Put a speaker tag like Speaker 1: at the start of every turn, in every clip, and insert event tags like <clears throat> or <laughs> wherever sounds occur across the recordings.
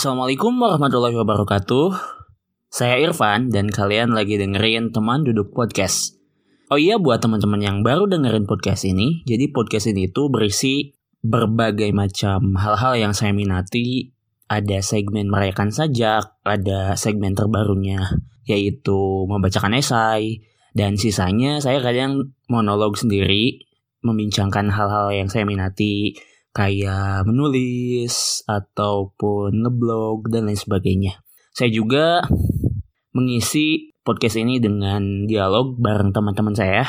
Speaker 1: Assalamualaikum warahmatullahi wabarakatuh. Saya Irfan dan kalian lagi dengerin teman duduk podcast. Oh iya buat teman-teman yang baru dengerin podcast ini, jadi podcast ini tuh berisi berbagai macam hal-hal yang saya minati. Ada segmen merayakan sajak, ada segmen terbarunya yaitu membacakan esai, dan sisanya saya kadang monolog sendiri membincangkan hal-hal yang saya minati kayak menulis ataupun ngeblog dan lain sebagainya. Saya juga mengisi podcast ini dengan dialog bareng teman-teman saya.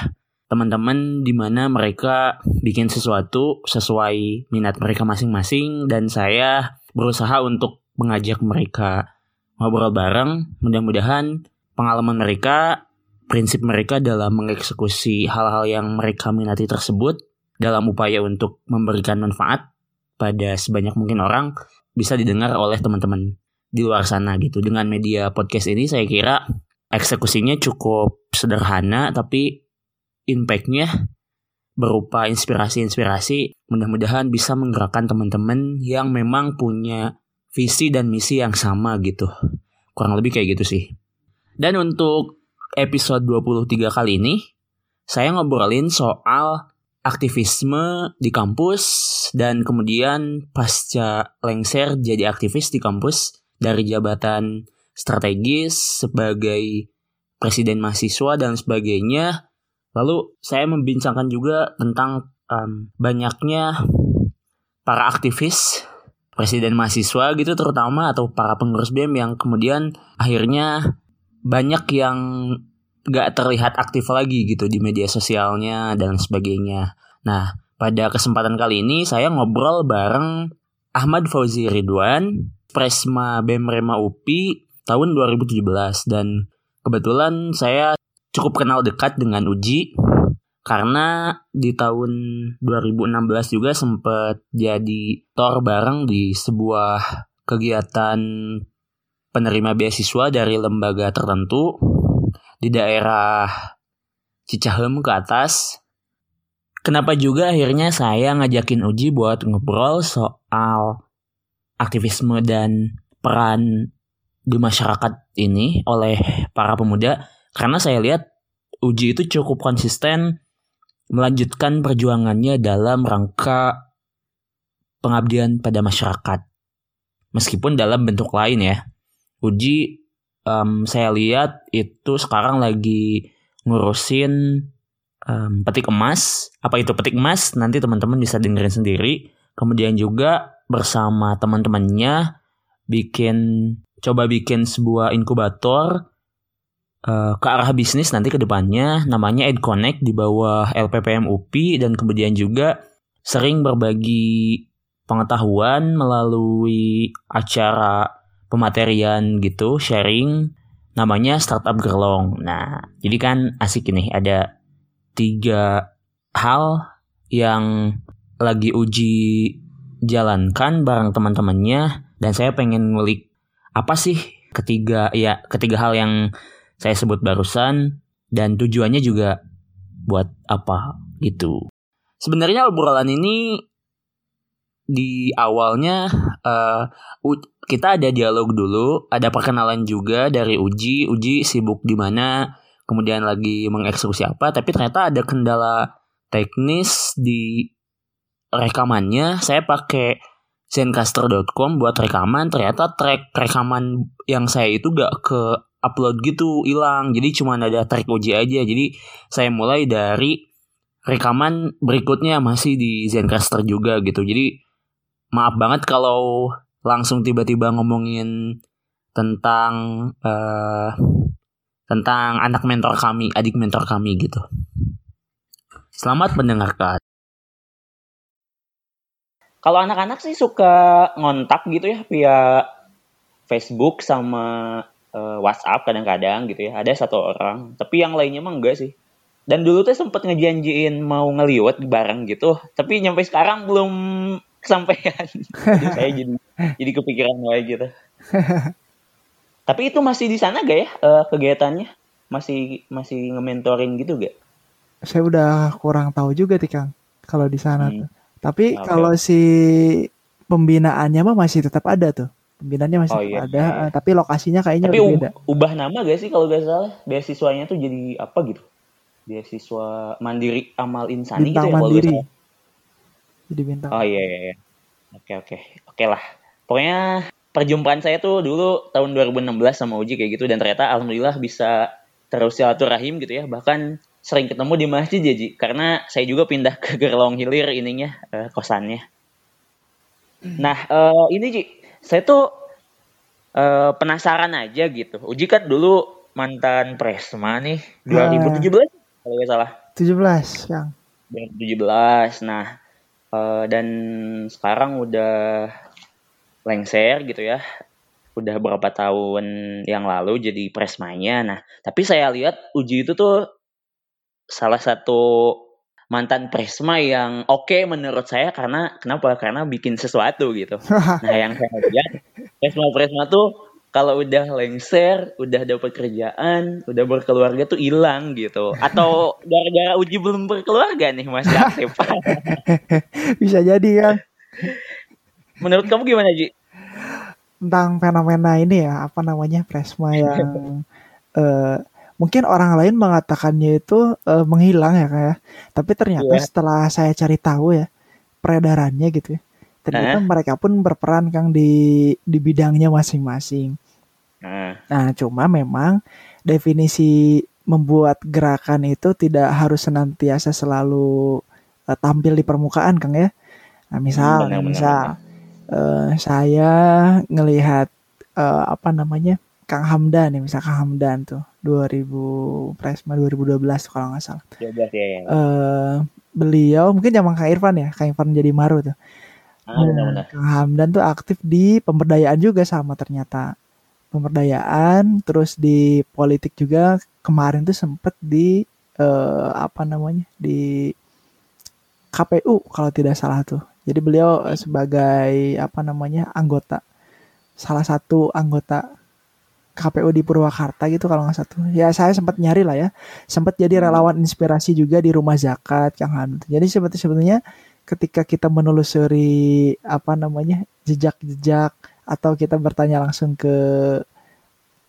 Speaker 1: Teman-teman di mana mereka bikin sesuatu sesuai minat mereka masing-masing dan saya berusaha untuk mengajak mereka ngobrol bareng. Mudah-mudahan pengalaman mereka, prinsip mereka dalam mengeksekusi hal-hal yang mereka minati tersebut dalam upaya untuk memberikan manfaat pada sebanyak mungkin orang bisa didengar oleh teman-teman di luar sana gitu. Dengan media podcast ini saya kira eksekusinya cukup sederhana tapi impactnya berupa inspirasi-inspirasi mudah-mudahan bisa menggerakkan teman-teman yang memang punya visi dan misi yang sama gitu. Kurang lebih kayak gitu sih. Dan untuk episode 23 kali ini saya ngobrolin soal aktivisme di kampus dan kemudian pasca lengser jadi aktivis di kampus dari jabatan strategis sebagai presiden mahasiswa dan sebagainya. Lalu saya membincangkan juga tentang um, banyaknya para aktivis presiden mahasiswa gitu terutama atau para pengurus BEM yang kemudian akhirnya banyak yang gak terlihat aktif lagi gitu di media sosialnya dan sebagainya. Nah, pada kesempatan kali ini saya ngobrol bareng Ahmad Fauzi Ridwan, Presma BEM Rema UPI tahun 2017 dan kebetulan saya cukup kenal dekat dengan Uji karena di tahun 2016 juga sempat jadi tor bareng di sebuah kegiatan penerima beasiswa dari lembaga tertentu di daerah Cicahem ke atas. Kenapa juga akhirnya saya ngajakin Uji buat ngobrol soal aktivisme dan peran di masyarakat ini oleh para pemuda? Karena saya lihat Uji itu cukup konsisten melanjutkan perjuangannya dalam rangka pengabdian pada masyarakat. Meskipun dalam bentuk lain ya. Uji um, saya lihat itu sekarang lagi ngurusin um, petik emas. Apa itu petik emas? Nanti teman-teman bisa dengerin sendiri. Kemudian juga bersama teman-temannya bikin coba bikin sebuah inkubator uh, ke arah bisnis nanti ke depannya namanya EdConnect di bawah LPPM UPI dan kemudian juga sering berbagi pengetahuan melalui acara pematerian gitu, sharing namanya Startup Gerlong. Nah, jadi kan asik ini ada tiga hal yang lagi uji jalankan bareng teman-temannya dan saya pengen ngulik apa sih ketiga ya ketiga hal yang saya sebut barusan dan tujuannya juga buat apa gitu. Sebenarnya obrolan ini di awalnya uh, kita ada dialog dulu, ada perkenalan juga dari Uji, Uji sibuk di mana, kemudian lagi mengeksekusi apa, tapi ternyata ada kendala teknis di rekamannya. Saya pakai zencaster.com buat rekaman, ternyata track rekaman yang saya itu gak ke upload gitu hilang. Jadi cuma ada track Uji aja. Jadi saya mulai dari rekaman berikutnya masih di Zencaster juga gitu. Jadi maaf banget kalau langsung tiba-tiba ngomongin tentang uh, tentang anak mentor kami, adik mentor kami gitu. Selamat mendengarkan.
Speaker 2: Kalau anak-anak sih suka ngontak gitu ya via Facebook sama uh, WhatsApp kadang-kadang gitu ya. Ada satu orang, tapi yang lainnya mah enggak sih. Dan dulu tuh sempet ngejanjiin mau ngeliwat bareng gitu, tapi nyampe sekarang belum kesampaian <laughs> jadi saya jadi jadi kepikiran wae gitu tapi itu masih di sana gak ya uh, kegiatannya masih masih nge-mentoring gitu gak
Speaker 3: saya udah kurang tahu juga tikang kalau di sana hmm. tuh tapi okay. kalau si pembinaannya mah masih tetap ada tuh pimpinannya masih
Speaker 1: Oh, iya,
Speaker 3: ada
Speaker 1: iya, iya.
Speaker 3: eh, tapi lokasinya kayaknya
Speaker 1: Tapi
Speaker 3: beda
Speaker 1: ubah nama gak sih kalau gak salah? Beasiswanya tuh jadi apa gitu? Beasiswa Mandiri Amal Insani
Speaker 3: bintang
Speaker 1: gitu ya kalau
Speaker 3: mandiri
Speaker 1: salah.
Speaker 3: Jadi bintang
Speaker 1: Oh iya iya iya. Oke oke. Oke lah. Pokoknya perjumpaan saya tuh dulu tahun 2016 sama Uji kayak gitu dan ternyata alhamdulillah bisa terus silaturahim gitu ya. Bahkan sering ketemu di masjid ya Ji. Karena saya juga pindah ke Gerlong Hilir ininya eh, kosannya. Nah, eh, ini Ji, saya tuh eh, penasaran aja gitu. Uji kan dulu mantan Presma nih 2017 kalau nggak salah.
Speaker 3: 17 yang
Speaker 1: 2017. Nah, eh, dan sekarang udah lengser gitu ya. Udah berapa tahun yang lalu jadi presmanya. Nah, tapi saya lihat Uji itu tuh salah satu mantan presma yang oke menurut saya karena kenapa? Karena bikin sesuatu gitu. <laughs> Nah, yang saya lihat presma-presma tuh kalau udah lengser, udah dapat kerjaan, udah berkeluarga tuh hilang gitu. Atau <laughs> gara-gara Uji belum berkeluarga nih masih <laughs> aktif.
Speaker 3: bisa jadi kan
Speaker 1: Menurut kamu gimana Ji?
Speaker 3: tentang fenomena ini ya apa namanya presma yang <laughs> eh, mungkin orang lain mengatakannya itu eh, menghilang ya kayak tapi ternyata
Speaker 1: Iya.
Speaker 3: setelah saya cari tahu ya peredarannya gitu ya ternyata
Speaker 1: Hah?
Speaker 3: mereka pun berperan kang di di bidangnya masing-masing.
Speaker 1: Nah,
Speaker 3: nah cuma memang definisi membuat gerakan itu tidak harus senantiasa selalu eh, tampil di permukaan kang ya. Nah misal
Speaker 1: benar, benar,
Speaker 3: misal eh, saya ngelihat eh, apa namanya Kang Hamdan ya misal Kang Hamdan tuh 2000 Presma 2012 kalau nggak salah.
Speaker 1: 12 ya ya.
Speaker 3: eh beliau mungkin zaman Kang Irfan ya Kang Irfan jadi Maru tuh
Speaker 1: Ah, benar-benar.
Speaker 3: Kang Hamdan tuh aktif di pemberdayaan juga sama ternyata. Pemberdayaan terus di politik juga. Kemarin tuh sempet di eh, apa namanya di KPU kalau tidak salah tuh. Jadi beliau eh, sebagai apa namanya anggota salah satu anggota KPU di Purwakarta gitu kalau nggak satu ya saya sempat nyari lah ya. Sempat jadi
Speaker 1: Hmm.
Speaker 3: relawan inspirasi juga di rumah zakat Kang Hamdan. Jadi seperti sebetulnya ketika kita menelusuri apa namanya jejak-jejak atau kita bertanya langsung ke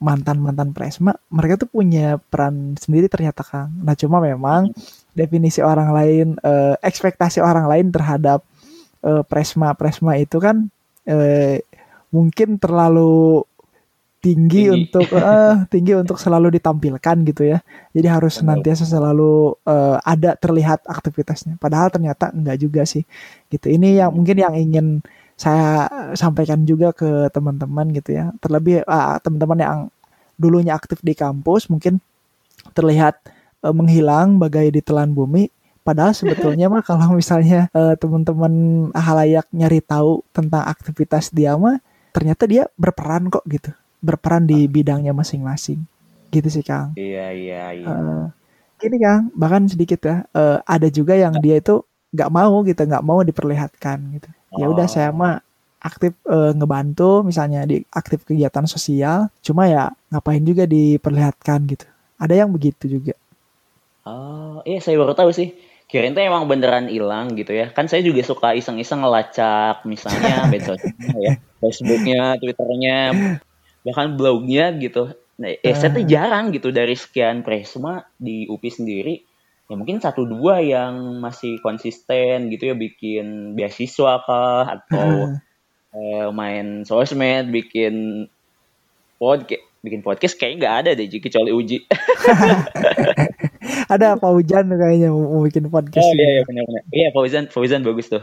Speaker 3: mantan-mantan presma mereka tuh punya peran sendiri ternyata Kang. Nah cuma memang definisi orang lain eh, ekspektasi orang lain terhadap eh, presma presma itu kan eh, mungkin terlalu tinggi,
Speaker 1: Tinggi.
Speaker 3: untuk <laughs> eh, tinggi untuk selalu ditampilkan gitu ya. Jadi harus senantiasa selalu eh, ada terlihat aktivitasnya. Padahal ternyata enggak juga sih. Gitu. Ini yang mungkin yang ingin saya sampaikan juga ke teman-teman gitu ya. Terlebih ah, teman-teman yang dulunya aktif di kampus mungkin terlihat eh, menghilang bagai ditelan bumi. Padahal sebetulnya mah <laughs> kalau misalnya eh, teman-teman halayak nyari tahu tentang aktivitas dia mah ternyata dia berperan kok gitu berperan di bidangnya masing-masing gitu sih Kang
Speaker 1: Iya iya iya.
Speaker 3: Eh, ini Kang bahkan sedikit ya eh, ada juga yang dia itu nggak mau gitu nggak mau diperlihatkan gitu ya udah
Speaker 1: Oh.
Speaker 3: saya mah aktif eh, ngebantu misalnya di aktif kegiatan sosial cuma ya ngapain juga diperlihatkan gitu ada yang begitu juga
Speaker 1: Oh, iya saya baru tahu sih. Kirain tuh emang beneran hilang gitu ya. Kan saya juga suka iseng-iseng ngelacak misalnya <laughs> medsosnya ya, Facebooknya, Twitternya, bahkan blognya gitu. Nah, eh, saya tuh jarang gitu dari sekian presma di UPI sendiri. Ya mungkin satu dua yang masih konsisten gitu ya bikin beasiswa kah atau eh, main sosmed, bikin podcast, bikin podcast kayaknya nggak ada deh kecuali Uji. <laughs>
Speaker 3: ada Pak Hujan tuh kayaknya mau, mau bikin podcast
Speaker 1: Oh iya iya benar-benar. Iya Fauzan Fauzan bagus tuh.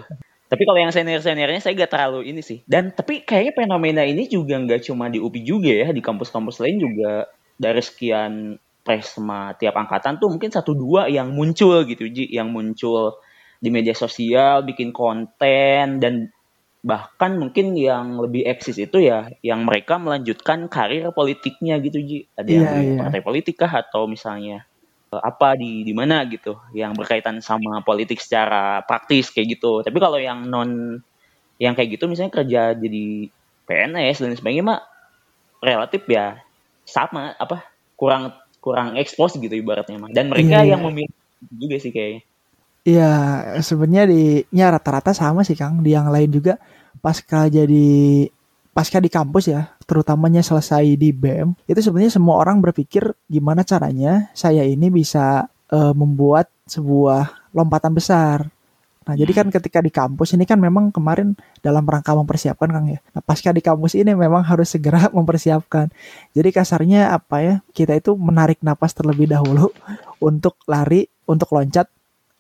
Speaker 1: Tapi kalau yang senior seniornya saya gak terlalu ini sih. Dan tapi kayaknya fenomena ini juga nggak cuma di UPI juga ya, di kampus-kampus lain juga dari sekian presma tiap angkatan tuh mungkin satu dua yang muncul gitu Ji, yang muncul di media sosial, bikin konten dan bahkan mungkin yang lebih eksis itu ya yang mereka melanjutkan karir politiknya gitu Ji. Ada yang di
Speaker 3: iya.
Speaker 1: partai politik kah atau misalnya apa di di mana gitu yang berkaitan sama politik secara praktis kayak gitu. Tapi kalau yang non yang kayak gitu misalnya kerja jadi PNS dan sebagainya mah relatif ya sama apa kurang kurang ekspos gitu ibaratnya mah. Dan mereka
Speaker 3: Iya,
Speaker 1: yang memilih juga sih kayaknya.
Speaker 3: Iya, sebenarnya di ya rata-rata sama sih Kang. Di yang lain juga pasca jadi pasca di kampus ya, terutamanya selesai di BEM, itu sebenarnya semua orang berpikir gimana caranya saya ini bisa uh, membuat sebuah lompatan besar. Nah, jadi kan ketika di kampus ini kan memang kemarin dalam rangka mempersiapkan Kang ya. Nah, pasca di kampus ini memang harus segera <laughs> mempersiapkan. Jadi kasarnya apa ya? Kita itu menarik napas terlebih dahulu untuk lari, untuk loncat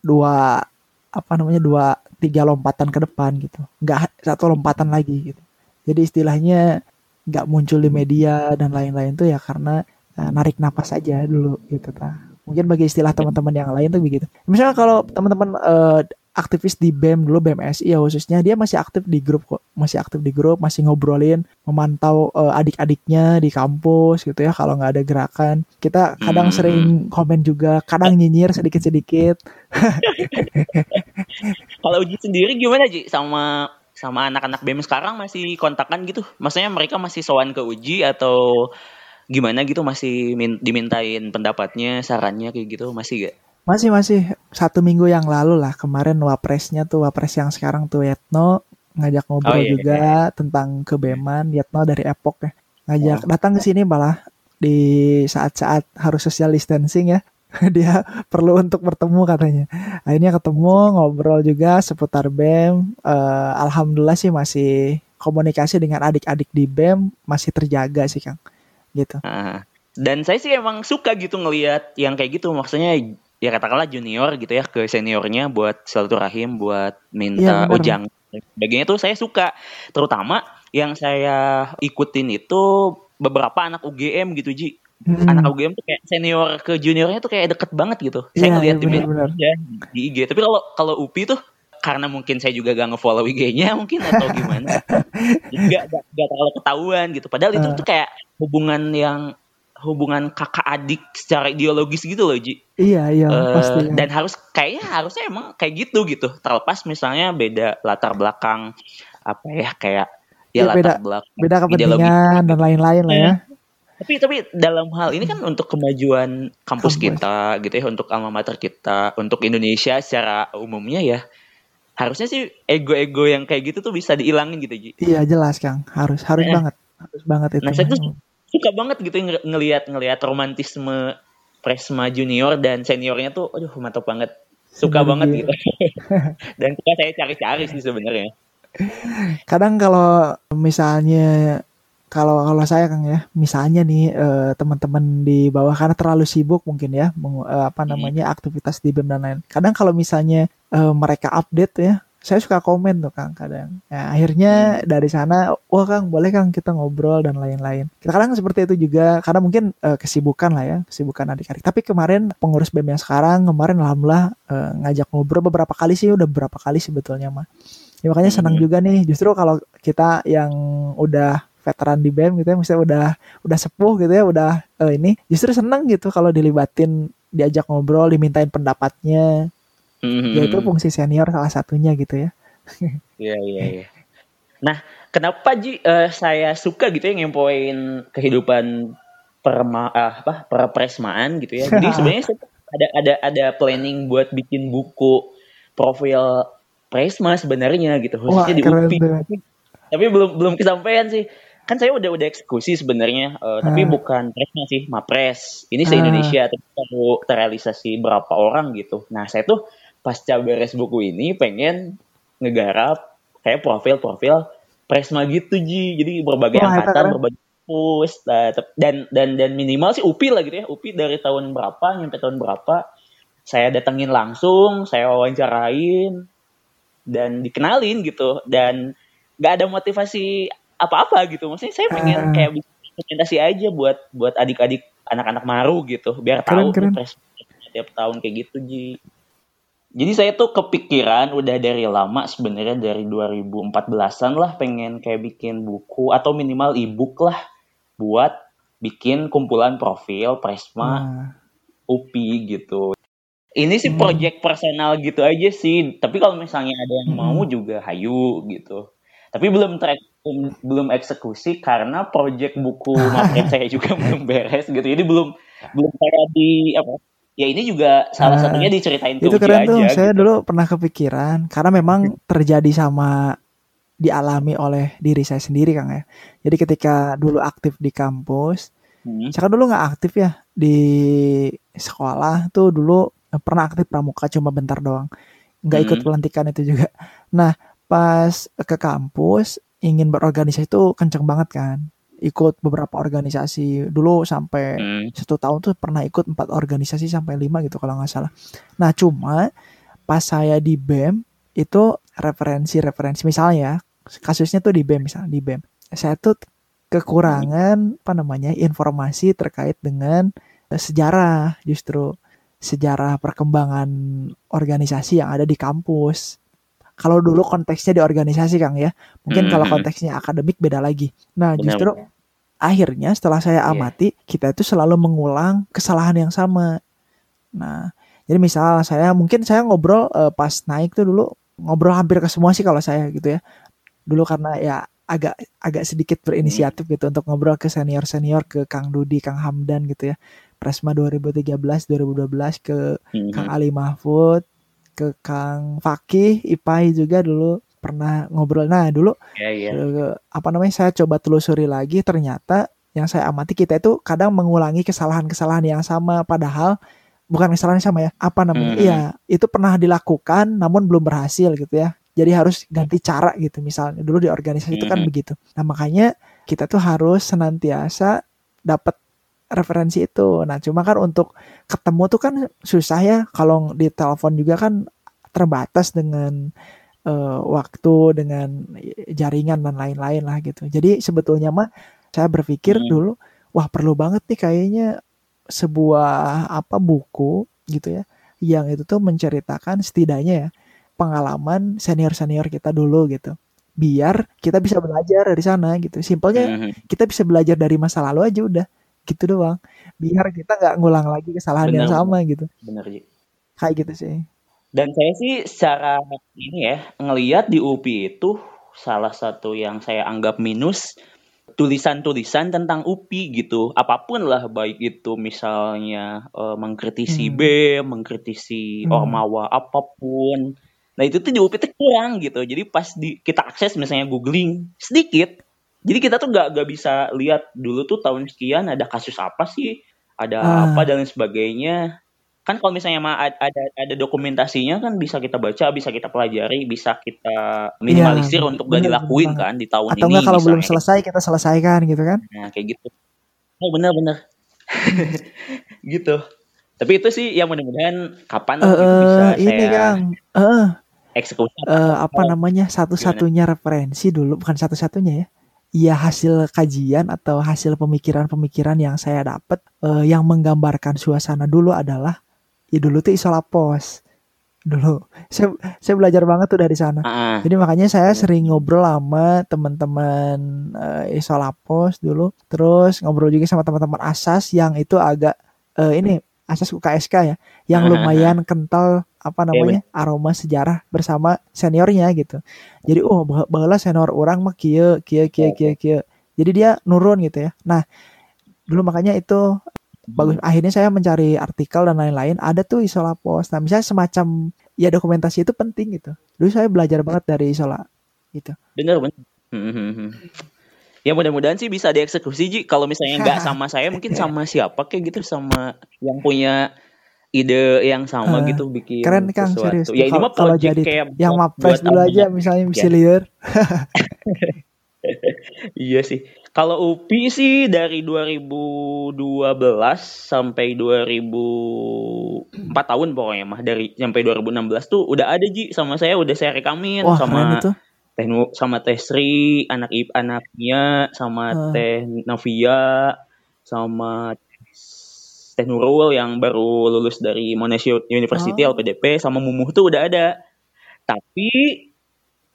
Speaker 3: dua apa namanya dua tiga lompatan ke depan gitu. Nggak satu lompatan lagi gitu. Jadi istilahnya nggak muncul di media dan lain-lain tuh ya karena uh, narik napas aja dulu gitu ta. Mungkin bagi istilah teman-teman yang lain tuh begitu. Misalnya kalau teman-teman uh, aktivis di BEM dulu BMSI ya khususnya dia masih aktif di grup kok masih aktif di grup masih ngobrolin memantau uh, adik-adiknya di kampus gitu ya kalau nggak ada gerakan kita kadang hmm. sering komen juga kadang nyinyir sedikit-sedikit <laughs>
Speaker 1: kalau uji sendiri gimana Ji sama sama anak-anak BEM sekarang masih kontakan gitu? Maksudnya mereka masih sowan ke uji atau gimana gitu masih min dimintain pendapatnya, sarannya kayak gitu masih gak?
Speaker 3: Masih masih satu minggu yang lalu lah kemarin wapresnya tuh wapres yang sekarang tuh Yetno ngajak ngobrol oh, iya, juga iya. tentang kebeman Yetno dari Epok ya ngajak oh. datang ke sini malah di saat-saat harus social distancing ya <laughs> dia perlu untuk bertemu katanya. Akhirnya ketemu ngobrol juga seputar BEM. Uh, Alhamdulillah sih masih komunikasi dengan adik-adik di BEM masih terjaga sih Kang. Gitu.
Speaker 1: Uh, dan saya sih emang suka gitu ngelihat yang kayak gitu. Maksudnya ya katakanlah junior gitu ya ke seniornya buat rahim buat minta ya, ujang. Sebagainya tuh saya suka. Terutama yang saya ikutin itu beberapa anak UGM gitu Ji hmm. anak UGM tuh kayak senior ke juniornya tuh kayak deket banget gitu. Saya yeah, ngeliat yeah, di bener, ya, di IG. Tapi kalau kalau UPI tuh karena mungkin saya juga gak ngefollow IG-nya mungkin atau <laughs> gimana. gak, gak, gak terlalu ketahuan gitu. Padahal uh. itu tuh kayak hubungan yang hubungan kakak adik secara ideologis gitu loh Ji.
Speaker 3: Iya iya uh, pasti.
Speaker 1: Ya. Dan harus kayaknya harusnya emang kayak gitu gitu. Terlepas misalnya beda latar belakang apa ya kayak ya, ya latar
Speaker 3: beda,
Speaker 1: belakang
Speaker 3: beda kepentingan dan lain-lain lah ya. Iya
Speaker 1: tapi tapi dalam hal ini kan untuk kemajuan kampus, kampus. kita gitu ya untuk alma mater kita untuk Indonesia secara umumnya ya harusnya sih ego-ego yang kayak gitu tuh bisa dihilangin gitu Ji.
Speaker 3: Iya jelas Kang harus harus eh. banget harus banget itu.
Speaker 1: Nah saya tuh suka banget gitu ng ngelihat ngelihat romantisme Presma junior dan seniornya tuh aduh mantap banget suka Bener banget gitu <laughs> dan suka saya cari-cari sih sebenarnya
Speaker 3: kadang kalau misalnya kalau kalau saya Kang ya, misalnya nih uh, teman-teman di bawah karena terlalu sibuk mungkin ya, meng, uh, apa namanya aktivitas di BEM dan lain. Kadang kalau misalnya uh, mereka update ya, saya suka komen tuh Kang kadang. Nah, akhirnya hmm. dari sana, wah Kang boleh Kang kita ngobrol dan lain-lain. Kadang seperti itu juga karena mungkin uh, kesibukan lah ya, kesibukan adik-adik. Tapi kemarin pengurus BEM yang sekarang kemarin alhamdulillah uh, ngajak ngobrol beberapa kali sih, udah beberapa kali sebetulnya mah. Ya, makanya senang hmm. juga nih justru kalau kita yang udah veteran di BEM gitu ya misalnya udah udah sepuh gitu ya udah uh, ini justru seneng gitu kalau dilibatin diajak ngobrol dimintain pendapatnya. Mm-hmm. ya itu fungsi senior salah satunya gitu ya.
Speaker 1: Iya iya iya. <laughs> Nah kenapa Ji uh, saya suka gitu ya ngempoin kehidupan perma uh, apa perpresmaan gitu ya? Jadi <laughs> sebenarnya ada ada ada planning buat bikin buku profil Presma sebenarnya gitu khususnya Wah, di UPI. tapi belum belum kesampaian sih kan saya udah udah eksekusi sebenarnya uh, tapi ah. bukan presnya sih mapres. Ini se Indonesia tapi terrealisasi berapa orang gitu. Nah saya tuh pasca beres buku ini pengen ngegarap kayak profil-profil presma gitu ji. Jadi berbagai Wah, angkatan berbagai kampus nah, dan dan dan minimal sih UPI lah gitu ya. UPI dari tahun berapa sampai tahun berapa saya datengin langsung saya wawancarain dan dikenalin gitu. Dan nggak ada motivasi apa-apa gitu maksudnya saya pengen uh, kayak presentasi aja buat buat adik-adik anak-anak maru gitu biar keren, tahu keren. tiap tahun kayak gitu Ji jadi saya tuh kepikiran udah dari lama sebenarnya dari 2014-an lah pengen kayak bikin buku atau minimal e-book lah buat bikin kumpulan profil Presma uh. UPI gitu. Ini sih hmm. project personal gitu aja sih. Tapi kalau misalnya ada yang hmm. mau juga hayu gitu. Tapi belum track belum eksekusi karena proyek buku <laughs> materi saya juga belum beres gitu. Jadi belum belum kayak di apa ya ini juga salah uh, satunya diceritain
Speaker 3: itu keren tuh aja, saya gitu. dulu pernah kepikiran karena memang terjadi sama dialami oleh diri saya sendiri Kang ya. Jadi ketika dulu aktif di kampus, hmm. saya kan dulu nggak aktif ya di sekolah tuh dulu pernah aktif pramuka cuma bentar doang. Nggak ikut hmm. pelantikan itu juga. Nah, pas ke kampus ingin berorganisasi itu kenceng banget kan ikut beberapa organisasi dulu sampai hmm. satu tahun tuh pernah ikut empat organisasi sampai lima gitu kalau nggak salah. Nah cuma pas saya di bem itu referensi-referensi misalnya ya kasusnya tuh di bem misalnya di bem saya tuh kekurangan apa namanya informasi terkait dengan sejarah justru sejarah perkembangan organisasi yang ada di kampus. Kalau dulu konteksnya di organisasi Kang ya, mungkin hmm. kalau konteksnya akademik beda lagi. Nah justru akhirnya setelah saya iya. amati yeah. kita itu selalu mengulang kesalahan yang sama. Nah jadi misal saya mungkin saya ngobrol uh, pas naik tuh dulu ngobrol hampir ke semua sih kalau saya gitu ya. Dulu karena ya agak agak sedikit berinisiatif hmm. gitu untuk ngobrol ke senior senior ke Kang Dudi, Kang Hamdan gitu ya. Presma 2013, 2012 ke hmm. Kang Ali Mahfud, ke Kang Fakih, Ipai juga dulu pernah ngobrol. Nah dulu yeah, yeah. Uh, apa namanya saya coba telusuri lagi ternyata yang saya amati kita itu kadang mengulangi kesalahan-kesalahan yang sama padahal bukan kesalahan sama ya apa namanya hmm. iya itu pernah dilakukan namun belum berhasil gitu ya jadi harus ganti cara gitu misalnya dulu di organisasi hmm. itu kan begitu nah makanya kita tuh harus senantiasa dapat referensi itu nah cuma kan untuk ketemu tuh kan susah ya kalau di telepon juga kan terbatas dengan uh, waktu dengan jaringan dan lain-lain lah gitu. Jadi sebetulnya mah saya berpikir hmm. dulu wah perlu banget nih kayaknya sebuah apa buku gitu ya yang itu tuh menceritakan setidaknya ya pengalaman senior-senior kita dulu gitu. Biar kita bisa belajar dari sana gitu. Simpelnya hmm. kita bisa belajar dari masa lalu aja udah gitu doang. Biar kita nggak ngulang lagi kesalahan bener, yang sama gitu.
Speaker 1: Bener,
Speaker 3: Kayak gitu sih.
Speaker 1: Dan saya sih secara ini ya, ngelihat di UPI itu salah satu yang saya anggap minus tulisan-tulisan tentang UPI gitu. Apa pun lah baik itu misalnya uh, mengkritisi hmm. B, mengkritisi hmm. Ormawa apa pun. Nah, itu tuh di UPI tuh kurang gitu. Jadi pas di kita akses misalnya googling sedikit. Jadi kita tuh gak, gak bisa lihat dulu tuh tahun sekian ada kasus apa sih, ada uh. apa dan sebagainya kan kalau misalnya ada ada dokumentasinya kan bisa kita baca, bisa kita pelajari, bisa kita minimalisir ya, untuk gak dilakuin kan di tahun
Speaker 3: Atau
Speaker 1: ini.
Speaker 3: Atau kalau belum selesai kita selesaikan gitu kan?
Speaker 1: Nah kayak gitu. Oh benar-benar. <laughs> gitu. Tapi itu sih yang mudah-mudahan kapan uh, gitu bisa
Speaker 3: ini saya Kang. Uh,
Speaker 1: eksekusi.
Speaker 3: Uh, apa namanya satu-satunya referensi dulu bukan satu-satunya ya ya hasil kajian atau hasil pemikiran-pemikiran yang saya dapat uh, yang menggambarkan suasana dulu adalah ya dulu tuh isolapos dulu. <laughs> Saya saya belajar banget tuh dari sana. Uh, jadi makanya saya sering ngobrol sama teman-teman uh, isolapos dulu. Terus ngobrol juga sama teman-teman asas yang itu agak uh, ini asas UKSK ya yang lumayan kental apa namanya aroma sejarah bersama seniornya gitu. Jadi oh bahwa senior orang mah kia kia kia kia kia jadi dia nurun gitu ya. Nah dulu makanya itu bagus. Hmm. akhirnya saya mencari artikel dan lain-lain. Ada tuh isola post. Nah misalnya semacam ya dokumentasi itu penting gitu. Dulu saya belajar banget dari isola gitu.
Speaker 1: Bener bener. Hmm, hmm, ya mudah-mudahan sih bisa dieksekusi Ji. Kalau misalnya nggak <laughs> sama saya mungkin sama siapa kayak gitu sama yang punya ide yang sama uh, gitu bikin
Speaker 3: keren kang sesuatu. serius. Ya ini mah kalau jadi kayak yang mapres dulu aja misalnya misi liar <laughs>
Speaker 1: iya sih. Kalau UPI sih dari 2012 sampai 2004 tahun pokoknya mah. Dari sampai 2016 tuh udah ada Ji. Sama saya udah saya rekamin. Wah, sama Teh sama Teh Sri, anak ip anaknya. Sama uh. Teh Novia sama Teh Nurul yang baru lulus dari Monash University oh. LPDP sama Mumuh tuh udah ada. Tapi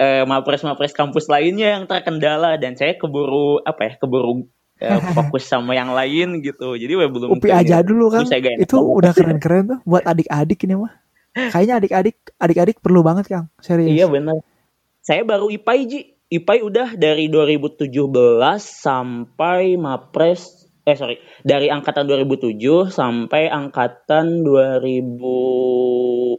Speaker 1: eh, mapres-mapres kampus lainnya yang terkendala dan saya keburu apa ya keburu eh, <laughs> fokus sama yang lain gitu. Jadi
Speaker 3: we belum UPI aja dulu kan. itu udah <laughs> keren-keren tuh. Buat adik-adik ini mah. Kayaknya adik-adik adik-adik perlu banget kang. Serius.
Speaker 1: Iya benar saya baru IPAI Ji. IPAI udah dari 2017 sampai mapres eh sorry dari angkatan 2007 sampai angkatan 2017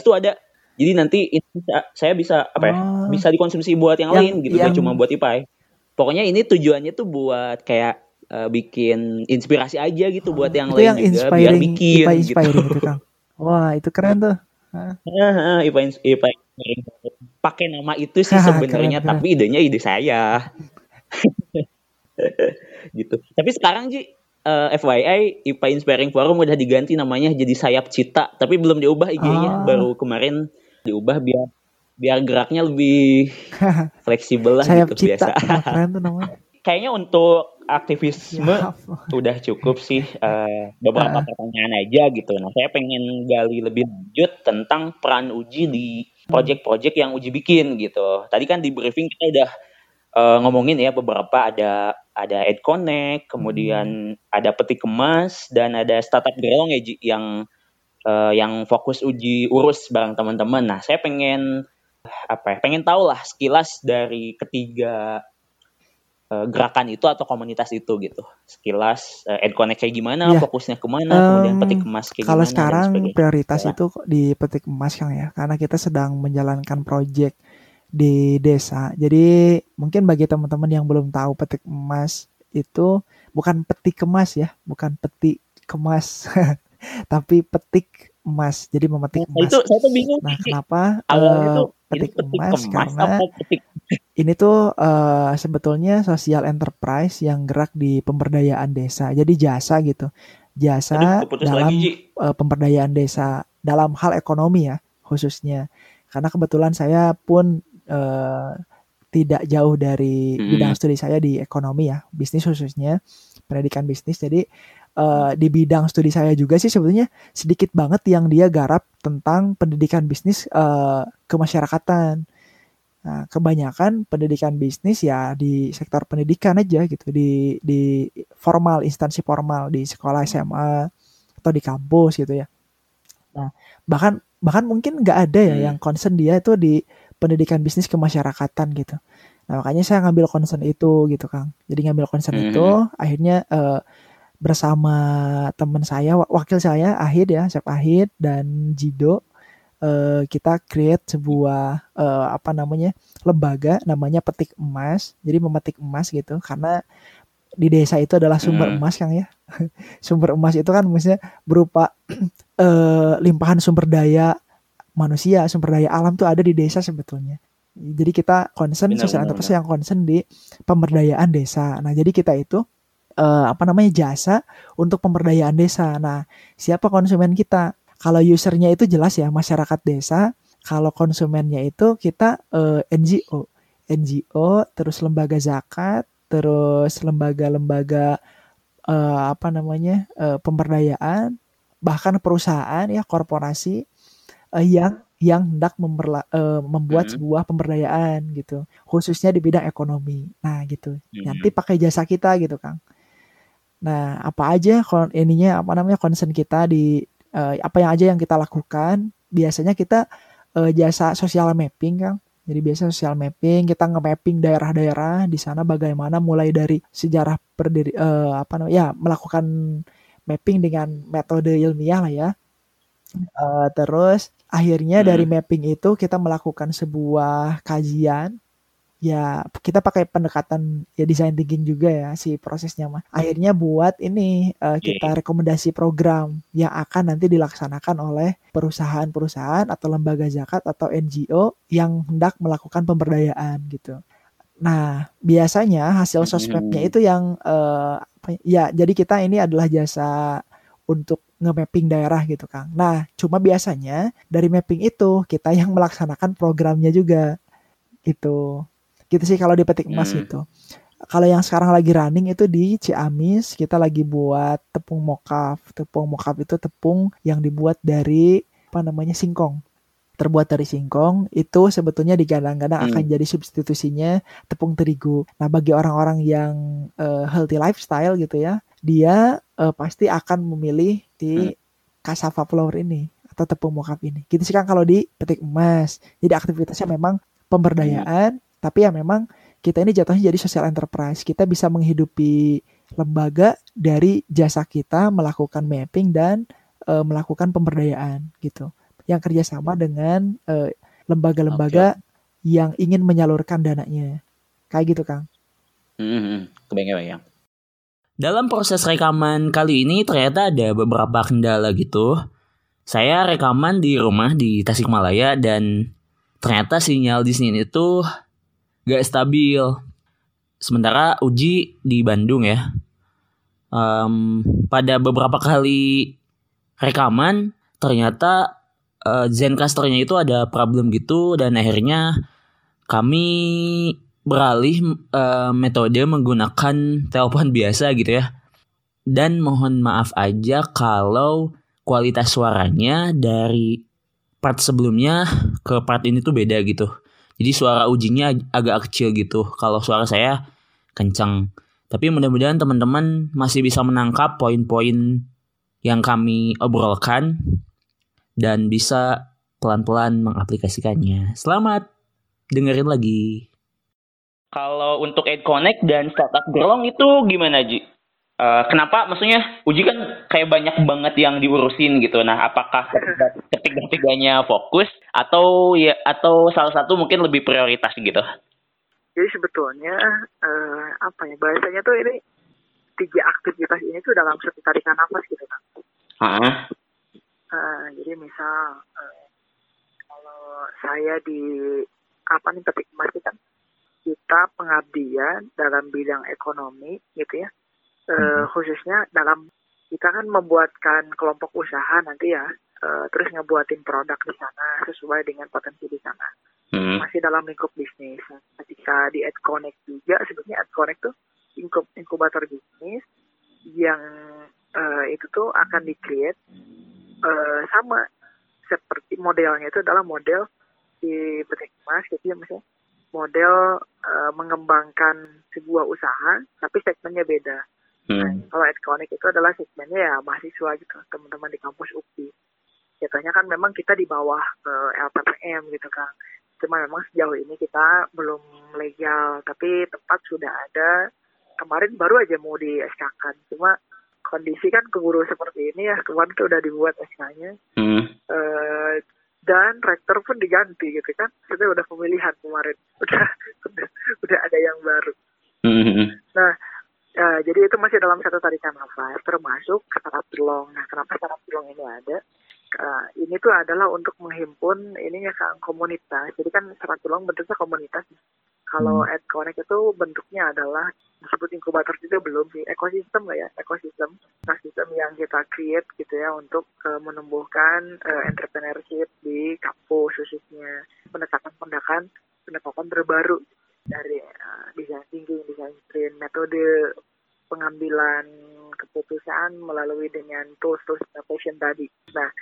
Speaker 1: tuh ada Jadi nanti ini bisa- saya bisa apa ya?
Speaker 3: Oh.
Speaker 1: Bisa dikonsumsi buat yang,
Speaker 3: Yang-
Speaker 1: lain gitu,
Speaker 3: yang-
Speaker 1: cuma buat IPAI. Pokoknya ini tujuannya tuh buat kayak eh, bikin inspirasi aja gitu buat yang
Speaker 3: itu
Speaker 1: lain
Speaker 3: yang
Speaker 1: juga biar bikin
Speaker 3: IPA
Speaker 1: gitu.
Speaker 3: inspiring itu Kang. Wah itu keren tuh.
Speaker 1: IPA IPA. Pakai nama itu sih <laughs> sebenarnya, tapi idenya ide saya. <laughs> gitu. Tapi sekarang Ji, eh, FYI IPA Inspiring Forum udah diganti namanya jadi Sayap Cita, tapi belum diubah IG-nya,
Speaker 3: Ah.
Speaker 1: baru kemarin diubah biar biar geraknya lebih <laughs> fleksibel lah
Speaker 3: Sayap
Speaker 1: gitu
Speaker 3: cipta.
Speaker 1: biasa.
Speaker 3: Wah, keren tuh namanya. <laughs>
Speaker 1: Kayaknya untuk aktivisme
Speaker 3: Ya,
Speaker 1: udah cukup sih eh, beberapa
Speaker 3: Ah.
Speaker 1: pertanyaan aja gitu. Nah, saya pengen gali lebih lanjut tentang peran Uji di project-project yang Uji bikin gitu. Tadi kan di briefing kita udah eh, ngomongin ya beberapa ada ada Ed Connect, kemudian ada Peti Kemas dan ada startup Gerelong ya yang eh, yang fokus uji urus bareng teman-teman. Nah, saya pengen apa ya? Pengen tahu lah sekilas dari ketiga eh, gerakan itu atau komunitas itu gitu. Sekilas eh, Ed Connect kayak gimana,
Speaker 3: Iya.
Speaker 1: fokusnya ke mana, kemudian
Speaker 3: Em,
Speaker 1: Peti Kemas kayak
Speaker 3: Kalau
Speaker 1: gimana dan
Speaker 3: sekarang prioritas
Speaker 1: Nah.
Speaker 3: itu di petik emas Kang ya, karena kita sedang menjalankan project di desa. Jadi mungkin bagi teman-teman yang belum tahu petik emas itu bukan peti kemas ya, bukan peti kemas, <laughs> tapi petik emas. Jadi memetik
Speaker 1: Nah,
Speaker 3: emas.
Speaker 1: itu saya tuh bingung.
Speaker 3: Nah, kenapa
Speaker 1: Awalnya
Speaker 3: eh,
Speaker 1: tuh ini
Speaker 3: petik
Speaker 1: petik
Speaker 3: emas?
Speaker 1: kemas
Speaker 3: Karena
Speaker 1: petik <laughs>
Speaker 3: ini tuh eh, sebetulnya sosial enterprise yang gerak di pemberdayaan desa. Jadi jasa gitu. Jasa
Speaker 1: Aduh,
Speaker 3: dalam
Speaker 1: lagi
Speaker 3: eh, pemberdayaan desa dalam hal ekonomi ya khususnya. Karena kebetulan saya pun eh, tidak jauh dari
Speaker 1: Hmm.
Speaker 3: bidang studi saya di ekonomi ya, bisnis khususnya pendidikan bisnis. Jadi eh, di bidang studi saya juga sih sebetulnya sedikit banget yang dia garap tentang pendidikan bisnis eh, kemasyarakatan. Nah, kebanyakan pendidikan bisnis ya di sektor pendidikan aja gitu, di di formal, instansi formal di sekolah SMA atau di kampus gitu ya. Nah, bahkan bahkan mungkin nggak ada ya
Speaker 1: Hmm.
Speaker 3: yang concern dia itu di pendidikan bisnis kemasyarakatan gitu. Nah, makanya saya ngambil concern itu gitu, Kang. Jadi ngambil concern
Speaker 1: Hmm.
Speaker 3: itu akhirnya eh, bersama teman saya, wa- wakil saya Ahid ya, Chef Ahid dan Jido eh, kita create sebuah eh, apa namanya lembaga namanya petik emas jadi memetik emas gitu karena di desa itu adalah sumber
Speaker 1: Hmm.
Speaker 3: emas kang ya <laughs> sumber emas itu kan maksudnya berupa <clears throat> eh, limpahan sumber daya manusia sumber daya alam tuh ada di desa sebetulnya. Jadi kita concern
Speaker 1: Benar,
Speaker 3: enterprise yang concern di pemberdayaan desa. Nah jadi kita itu eh, apa namanya jasa untuk pemberdayaan desa. Nah siapa konsumen kita? Kalau usernya itu jelas ya masyarakat desa. Kalau konsumennya itu kita eh, NGO NGO terus lembaga zakat terus lembaga-lembaga eh, apa namanya eh, pemberdayaan bahkan perusahaan ya korporasi eh, yang yang hendak memperla- eh, membuat
Speaker 1: Hmm.
Speaker 3: sebuah pemberdayaan gitu. Khususnya di bidang ekonomi. Nah gitu.
Speaker 1: Hmm.
Speaker 3: nanti pakai jasa kita gitu kang. Nah apa aja kon ininya apa namanya concern kita di eh, apa yang aja yang kita lakukan. Biasanya kita eh, jasa social mapping kang. Jadi biasa social mapping kita nge-mapping daerah-daerah. Di sana bagaimana mulai dari sejarah berdiri eh, apa namanya ya melakukan mapping dengan metode ilmiah lah ya. Eh, terus akhirnya
Speaker 1: Hmm.
Speaker 3: dari mapping itu kita melakukan sebuah kajian ya kita pakai pendekatan ya design thinking juga ya si prosesnya mah akhirnya buat ini eh, kita rekomendasi program yang akan nanti dilaksanakan oleh perusahaan-perusahaan atau lembaga zakat atau NGO yang hendak melakukan pemberdayaan gitu nah biasanya hasil
Speaker 1: Hmm.
Speaker 3: sosmednya itu yang apa ya jadi kita ini adalah jasa untuk nge-mapping daerah gitu Kang. Nah, cuma biasanya dari mapping itu kita yang melaksanakan programnya juga. Gitu. Gitu sih kalau di petik emas
Speaker 1: Hmm.
Speaker 3: itu. Kalau yang sekarang lagi running itu di Ciamis, kita lagi buat tepung mokaf. Tepung mokaf itu tepung yang dibuat dari apa namanya singkong. Terbuat dari singkong itu sebetulnya digadang-gadang
Speaker 1: Hmm.
Speaker 3: akan jadi substitusinya tepung terigu. Nah, bagi orang-orang yang eh, healthy lifestyle gitu ya, dia eh, pasti akan memilih di
Speaker 1: Hmm.
Speaker 3: cassava flour ini atau tepung mokaf ini. Gitu sih kan kalau di petik emas. Jadi aktivitasnya memang pemberdayaan, tapi ya memang kita ini jatuhnya jadi social enterprise. Kita bisa menghidupi lembaga dari jasa kita melakukan mapping dan eh, melakukan pemberdayaan gitu.
Speaker 4: yang kerjasama dengan lembaga lembaga-lembaga okay. yang ingin menyalurkan dananya. Kayak gitu, Kang.
Speaker 5: Hmm, kebayang-kebayang.
Speaker 1: Dalam proses rekaman kali ini ternyata ada beberapa kendala gitu. Saya rekaman di rumah di Tasikmalaya dan ternyata sinyal di sini itu gak stabil. Sementara uji di Bandung ya. Um, pada beberapa kali rekaman ternyata uh, Zencasternya itu ada problem gitu dan akhirnya kami beralih uh, metode menggunakan telepon biasa gitu ya. Dan mohon maaf aja kalau kualitas suaranya dari part sebelumnya ke part ini tuh beda gitu. Jadi suara ujinya agak kecil gitu. Kalau suara saya kencang. Tapi mudah-mudahan teman-teman masih bisa menangkap poin-poin yang kami obrolkan dan bisa pelan-pelan mengaplikasikannya. Selamat dengerin lagi.
Speaker 5: Kalau untuk Ed Connect dan Startup Gerlong itu gimana Ji? Uh, kenapa? Maksudnya Uji kan kayak banyak banget yang diurusin gitu. Nah, apakah ketiga-tiganya fokus atau ya atau salah satu mungkin lebih prioritas gitu?
Speaker 4: Jadi sebetulnya uh, apa ya bahasanya tuh ini tiga aktivitas ini tuh dalam satu tarikan nafas gitu kan. Uh, uh, jadi misal uh, kalau saya di apa nih petik emas kan kita pengabdian dalam bidang ekonomi gitu ya. Uh, khususnya dalam kita kan membuatkan kelompok usaha nanti ya. Uh, terus ngebuatin produk di sana sesuai dengan potensi di sana. Hmm. masih dalam lingkup bisnis. Ketika di AdConnect juga sebetulnya AdConnect tuh inkub inkubator bisnis yang uh, itu tuh akan di create uh, sama seperti modelnya itu adalah model di petik emas gitu ya misalnya model uh, mengembangkan sebuah usaha, tapi segmennya beda. Hmm. Nah, kalau Edconic itu adalah segmennya ya mahasiswa gitu, teman-teman di kampus UPI. Jatuhnya kan memang kita di bawah uh, eh, LPPM gitu kan. Cuma memang sejauh ini kita belum legal, tapi tempat sudah ada. Kemarin baru aja mau di SK kan, cuma kondisi kan keburu seperti ini ya kemarin tuh udah dibuat SK-nya. Hmm. Uh, dan rektor pun diganti gitu kan. Kita udah pemilihan kemarin. <laughs> Udah udah udah ada yang baru. Mm-hmm. nah uh, jadi itu masih dalam satu tarikan nafas termasuk belong nah kenapa belong ini ada? Uh, ini tuh adalah untuk menghimpun ininya kan komunitas. Jadi kan syarat belong bentuknya komunitas kalau hmm. Connect itu bentuknya adalah disebut inkubator juga belum sih ekosistem lah ya ekosistem ekosistem yang kita create gitu ya untuk uh, menumbuhkan uh, entrepreneurship di kampus khususnya pendekatan-pendekatan pendekatan terbaru dari uh, desain thinking, desain sprint, metode pengambilan keputusan melalui dengan tools-tools innovation tadi. Nah,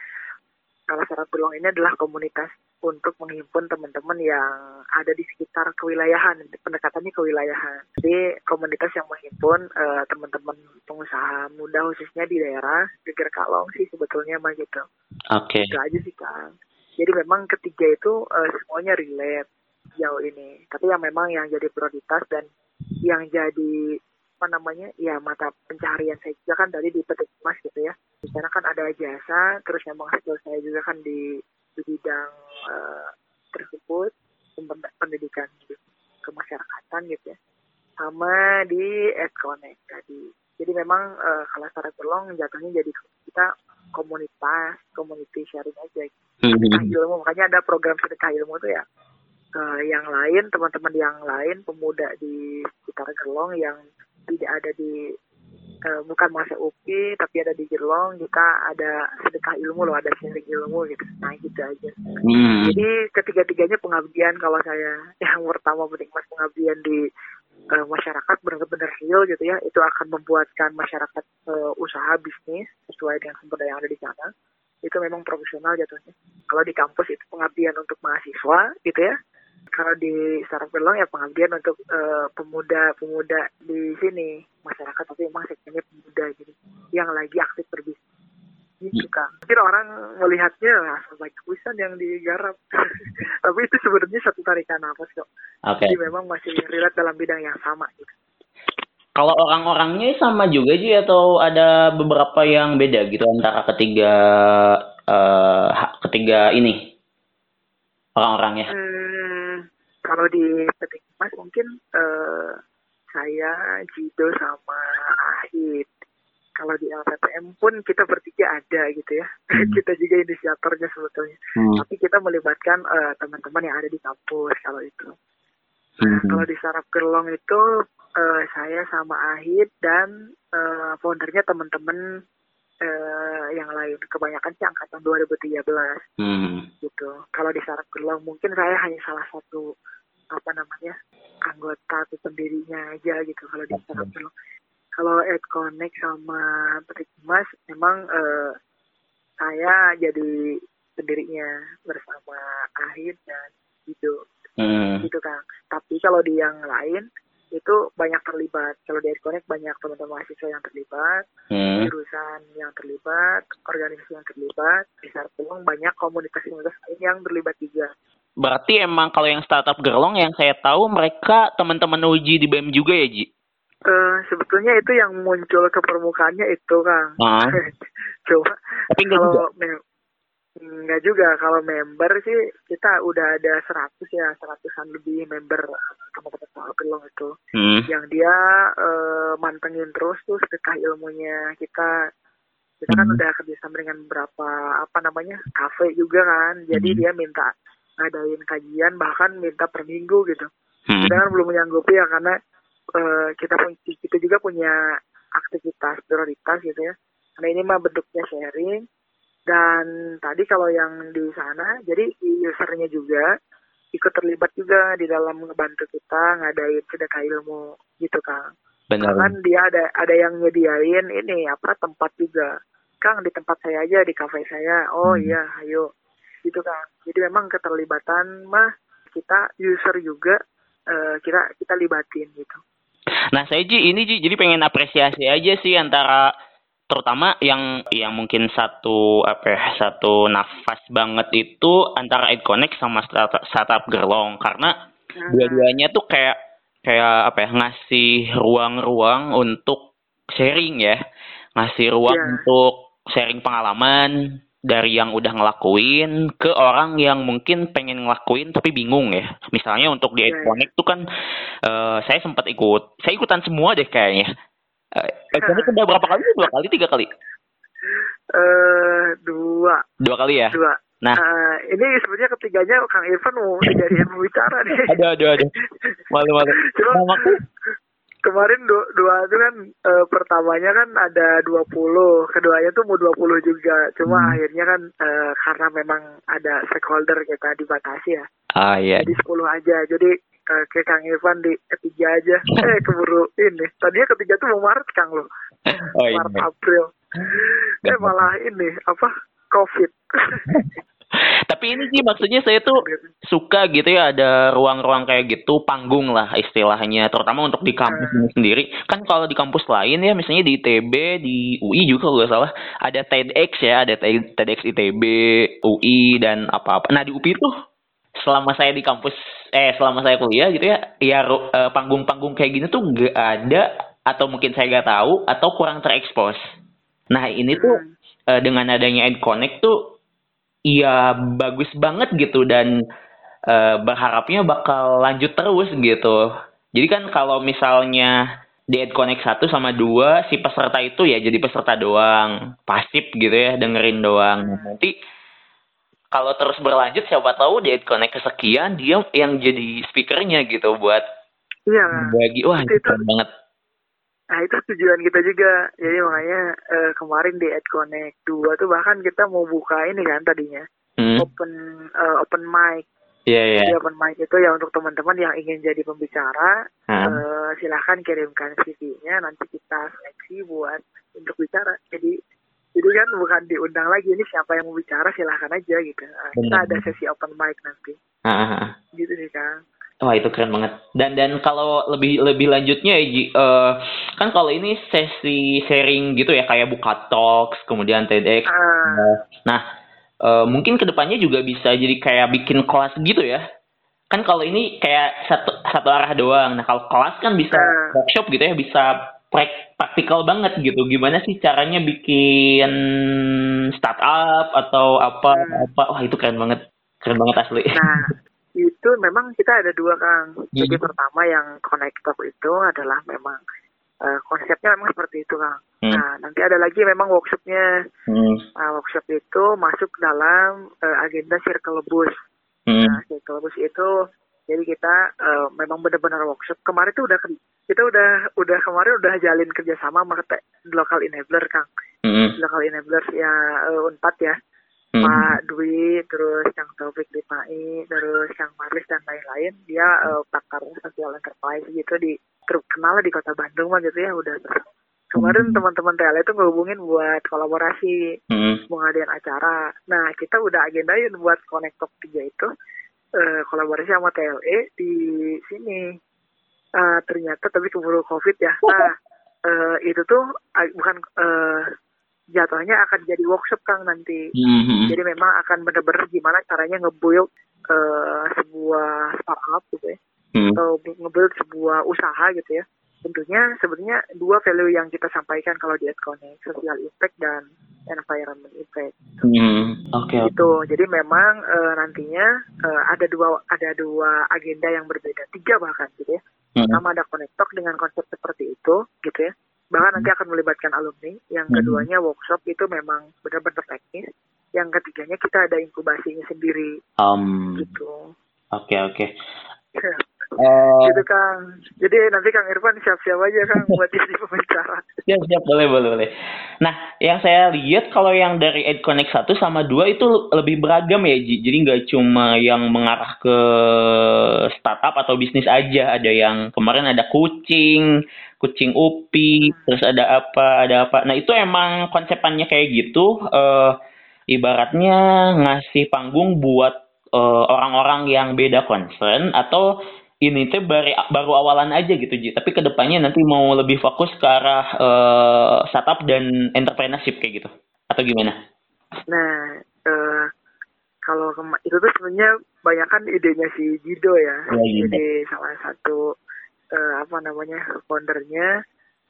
Speaker 4: salah syarat peluang ini adalah komunitas untuk menghimpun teman-teman yang ada di sekitar kewilayahan, pendekatannya kewilayahan. Jadi komunitas yang menghimpun uh, teman-teman pengusaha muda khususnya di daerah Geger Kalong sih sebetulnya mah gitu.
Speaker 5: Oke. Okay.
Speaker 4: Itu aja sih kan. Jadi memang ketiga itu uh, semuanya relate jauh ini. Tapi yang memang yang jadi prioritas dan yang jadi apa namanya ya mata pencaharian saya juga kan dari di petik emas gitu ya di sana kan ada jasa terus memang skill saya juga kan di, di bidang uh, tersebut pendidikan kemasyarakatan gitu ya. Sama di Edconnect tadi. Jadi memang uh, kalau secara tolong jatuhnya jadi kita komunitas community sharing aja gitu. sedekah ilmu. Makanya ada program sedekah ilmu tuh ya. Uh, yang lain teman-teman yang lain pemuda di sekitar Gerlong yang tidak ada di uh, bukan masa UPI tapi ada di Gerlong kita ada sedekah ilmu loh ada sharing ilmu gitu. Nah gitu aja. Hmm. jadi ketiga-tiganya pengabdian kalau saya <laughs> yang pertama menikmati pengabdian di uh, masyarakat benar-benar real gitu ya. Itu akan membuatkan masyarakat uh, usaha bisnis sesuai dengan sumber daya yang ada di sana. Itu memang profesional jatuhnya. Kalau di kampus itu pengabdian untuk mahasiswa gitu ya kalau di Sarang Pelong ya pengabdian untuk uh, pemuda-pemuda di sini. Masyarakat tapi memang segmennya pemuda jadi yang lagi aktif berbisnis gitu kan mungkin orang melihatnya lah baik tulisan yang digarap. <laughs> Tapi itu sebenarnya satu tarikan nafas kok. Okay. jadi memang masih relate dalam bidang yang sama gitu.
Speaker 5: Kalau orang-orangnya sama juga sih atau ada beberapa yang beda gitu antara ketiga uh,
Speaker 1: ketiga ini? Orang-orangnya?
Speaker 4: Hmm, kalau di petik mas mungkin eh, saya Jido sama Ahid. Kalau di LPPM pun kita bertiga ada gitu ya. <laughs>
Speaker 1: Hmm.
Speaker 4: kita juga inisiatornya sebetulnya.
Speaker 1: Hmm.
Speaker 4: Tapi kita melibatkan eh, teman-teman yang ada di kampus kalau itu.
Speaker 1: Hmm.
Speaker 4: Kalau di Sarap Gerlong itu eh, saya sama Ahid dan eh, foundernya teman-teman eh, yang lain. Kebanyakan sih angkatan 2013
Speaker 1: Hmm.
Speaker 4: gitu. Kalau di Sarap Gerlong mungkin saya hanya salah satu apa namanya anggota atau pendirinya aja gitu kalau di Sarap Gerlong. Kalau Ed Connect sama Petik Mas memang eh, saya jadi pendirinya bersama Ahid dan Ido
Speaker 1: Hmm.
Speaker 4: gitu kan. Tapi kalau di yang lain itu banyak terlibat. Kalau di Connect banyak teman-teman mahasiswa yang terlibat,
Speaker 1: Hmm.
Speaker 4: jurusan yang terlibat, organisasi yang terlibat. Di Sarap Gerlong banyak komunitas-komunitas lain yang terlibat juga.
Speaker 1: Berarti emang kalau yang startup gerlong yang saya tahu mereka teman-teman uji di BEM juga ya Ji?
Speaker 4: Eh, sebetulnya itu yang muncul ke permukaannya itu Kang.
Speaker 1: Ah. <laughs>
Speaker 4: Coba
Speaker 1: Tapi
Speaker 4: kalau enggak juga kalau member sih kita udah ada 100 ya, seratusan lebih member teman-teman Gerlong itu.
Speaker 1: Hmm.
Speaker 4: yang dia eh, mantengin terus tuh sedekah ilmunya kita kita kan
Speaker 1: Hmm.
Speaker 4: udah kerjasama dengan beberapa apa namanya kafe juga kan jadi
Speaker 1: Hmm.
Speaker 4: dia minta ngadain kajian bahkan minta per minggu gitu
Speaker 1: Hmm.
Speaker 4: kita kan belum menyanggupi ya karena eh, kita pun kita juga punya aktivitas prioritas gitu ya karena ini mah bentuknya sharing dan tadi kalau yang di sana jadi usernya juga ikut terlibat juga di dalam ngebantu kita ngadain sedekah ilmu gitu kang.
Speaker 1: Benar.
Speaker 4: kan dia ada ada yang nyediain ini apa tempat juga. Kang di tempat saya aja di kafe saya. Oh
Speaker 1: Hmm.
Speaker 4: iya ayo. Gitu kang. Jadi memang keterlibatan mah kita user juga eh, kita kita libatin gitu.
Speaker 1: Nah saya Ji ini Ji jadi pengen apresiasi aja sih antara terutama yang yang mungkin satu apa ya, satu nafas banget itu antara Ed Connect sama startup, startup Gerlong. Karena
Speaker 4: Nah,
Speaker 1: dua-duanya tuh kayak kayak apa ya ngasih ruang-ruang untuk sharing ya. Ngasih ruang
Speaker 4: Iya.
Speaker 1: untuk sharing pengalaman dari yang udah ngelakuin ke orang yang mungkin pengen ngelakuin tapi bingung ya. Misalnya untuk di
Speaker 4: Iya.
Speaker 1: Iconic tuh kan eh, saya sempat ikut. Saya ikutan semua deh kayaknya uh, Iconic udah berapa kali? Dua kali? Tiga kali?
Speaker 4: Eh dua.
Speaker 1: Dua kali ya?
Speaker 4: Dua.
Speaker 1: Nah.
Speaker 4: Eh, ini sebenarnya ketiganya Kang Irfan mau <laughs> dijadiin pembicara nih. <laughs>
Speaker 1: Aduh aduh aduh. Malu malu.
Speaker 4: Cuma
Speaker 1: nah,
Speaker 4: kemarin dua, dua itu kan eh, pertamanya kan ada 20, keduanya tuh mau 20 juga. Cuma
Speaker 1: Hmm.
Speaker 4: akhirnya kan eh, karena memang ada stakeholder kita dibatasi ya.
Speaker 1: ah iya.
Speaker 4: Jadi 10 aja. Jadi eh, ke Kang Irfan di ketiga aja. <laughs> Eh keburu ini. Tadinya ketiga tuh mau Maret Kang lo. <laughs>
Speaker 1: oh iya
Speaker 4: Maret April. Eh malah ini apa? Covid. <laughs>
Speaker 1: Tapi ini sih maksudnya saya tuh suka gitu ya ada ruang-ruang kayak gitu panggung lah istilahnya terutama untuk di kampus ini sendiri kan kalau di kampus lain ya misalnya di ITB di UI juga kalau nggak salah ada TEDx ya ada TEDx ITB UI dan apa-apa nah di UPI tuh selama saya di kampus eh selama saya kuliah gitu ya ya eh, panggung-panggung kayak gini tuh nggak ada atau mungkin saya nggak tahu atau kurang terekspos nah ini tuh eh, dengan adanya Ed Connect tuh iya bagus banget gitu dan eh, berharapnya bakal lanjut terus gitu. Jadi kan kalau misalnya di Ed Connect 1 sama 2 si peserta itu ya jadi peserta doang, pasif gitu ya, dengerin doang. Nah, Nanti kalau terus berlanjut siapa tahu di Connect kesekian dia yang jadi speakernya gitu buat
Speaker 4: Iya.
Speaker 1: bagi wah
Speaker 4: Itu-
Speaker 1: itu keren banget.
Speaker 4: Nah itu tujuan kita juga. Jadi makanya eh, kemarin di Ed Connect 2 tuh bahkan kita mau buka ini kan tadinya.
Speaker 1: Hmm.
Speaker 4: Open eh, open mic.
Speaker 1: Iya iya.
Speaker 4: Jadi open mic itu ya untuk teman-teman yang ingin jadi pembicara.
Speaker 1: Hah?
Speaker 4: eh, silahkan kirimkan CV-nya. Nanti kita seleksi buat untuk bicara. Jadi jadi kan bukan diundang lagi. Ini siapa yang mau bicara silahkan aja gitu. Nah, kita
Speaker 1: Benar.
Speaker 4: ada sesi open mic nanti.
Speaker 1: Ah, ah, ah.
Speaker 4: Gitu sih Kang.
Speaker 1: Wah itu keren banget. Dan dan kalau lebih lebih lanjutnya ya, eh, kan kalau ini sesi sharing gitu ya kayak buka talks, kemudian TEDx.
Speaker 4: Ah,
Speaker 1: Nah eh, mungkin ke depannya juga bisa jadi kayak bikin kelas gitu ya. Kan kalau ini kayak satu satu arah doang. Nah kalau kelas kan bisa
Speaker 4: Ah.
Speaker 1: workshop gitu ya, bisa praktikal banget gitu. Gimana sih caranya bikin startup atau apa apa? Wah itu keren banget, keren banget asli.
Speaker 4: Nah, itu memang kita ada dua Kang. Jadi
Speaker 1: Hmm.
Speaker 4: pertama yang connect talk itu adalah memang eh, konsepnya memang seperti itu Kang.
Speaker 1: Hmm.
Speaker 4: Nah, nanti ada lagi memang workshopnya.
Speaker 1: Hmm.
Speaker 4: Nah, workshop itu masuk dalam eh, agenda circle bus.
Speaker 1: Hmm.
Speaker 4: Nah, circle bus itu jadi kita eh, memang benar-benar workshop. Kemarin tuh udah kita udah udah kemarin udah jalin kerjasama sama local enabler Kang.
Speaker 1: Hmm.
Speaker 4: Local enabler ya eh, Unpad ya.
Speaker 1: Hmm.
Speaker 4: Pak Dwi, terus Kang Taufik Dipai, terus Kang Marlis dan lain-lain. Dia eh, pakar sosial enterprise gitu di grup kenal di kota Bandung mah gitu ya udah. Kemarin teman-teman TL itu ngehubungin buat kolaborasi
Speaker 1: Hmm.
Speaker 4: mau ngadain acara. Nah kita udah agendain buat Connect Talk 3 itu eh, kolaborasi sama TLE di sini. Eh, ternyata tapi keburu COVID ya. <laughs> Nah eh, itu tuh bukan eh, jatuhnya akan jadi workshop Kang nanti.
Speaker 1: Hmm.
Speaker 4: Jadi memang akan benar-benar gimana caranya nge-build eh, sebuah startup gitu ya,
Speaker 1: Hmm.
Speaker 4: atau nge-build sebuah usaha gitu ya. Tentunya sebenarnya dua value yang kita sampaikan kalau di AdConnect, social impact dan environment impact.
Speaker 1: Hmm. Oke. oke.
Speaker 4: Itu. Jadi memang eh, nantinya eh, ada dua ada dua agenda yang berbeda, tiga bahkan gitu ya.
Speaker 1: Hmm.
Speaker 4: Pertama ada Connect Talk dengan konsep seperti itu gitu ya. Bahkan nanti akan melibatkan alumni. Yang
Speaker 1: Hmm.
Speaker 4: keduanya workshop itu memang benar-benar teknis. Yang ketiganya kita ada inkubasinya sendiri
Speaker 1: Um,
Speaker 4: gitu.
Speaker 1: Oke oke. Eh,
Speaker 4: gitu Kang. Jadi nanti Kang Irfan siap-siap aja Kang buat <laughs> jadi pembicara.
Speaker 1: siap siap boleh boleh boleh. Nah, yang saya lihat kalau yang dari EdConnect 1 sama 2 itu lebih beragam ya, Ji. Jadi nggak cuma yang mengarah ke startup atau bisnis aja. Ada yang kemarin ada kucing, kucing upi, terus ada apa, ada apa. Nah, itu emang konsepannya kayak gitu. eh ibaratnya ngasih panggung buat eh, orang-orang yang beda concern atau ini tuh baru, baru awalan aja gitu Ji. Tapi ke depannya nanti mau lebih fokus ke arah eh, startup dan entrepreneurship kayak gitu. Atau gimana?
Speaker 4: Nah, eh, kalau itu tuh sebenarnya banyak kan idenya si Jido ya.
Speaker 1: Ya, Jido.
Speaker 4: Jadi salah satu eh, apa namanya foundernya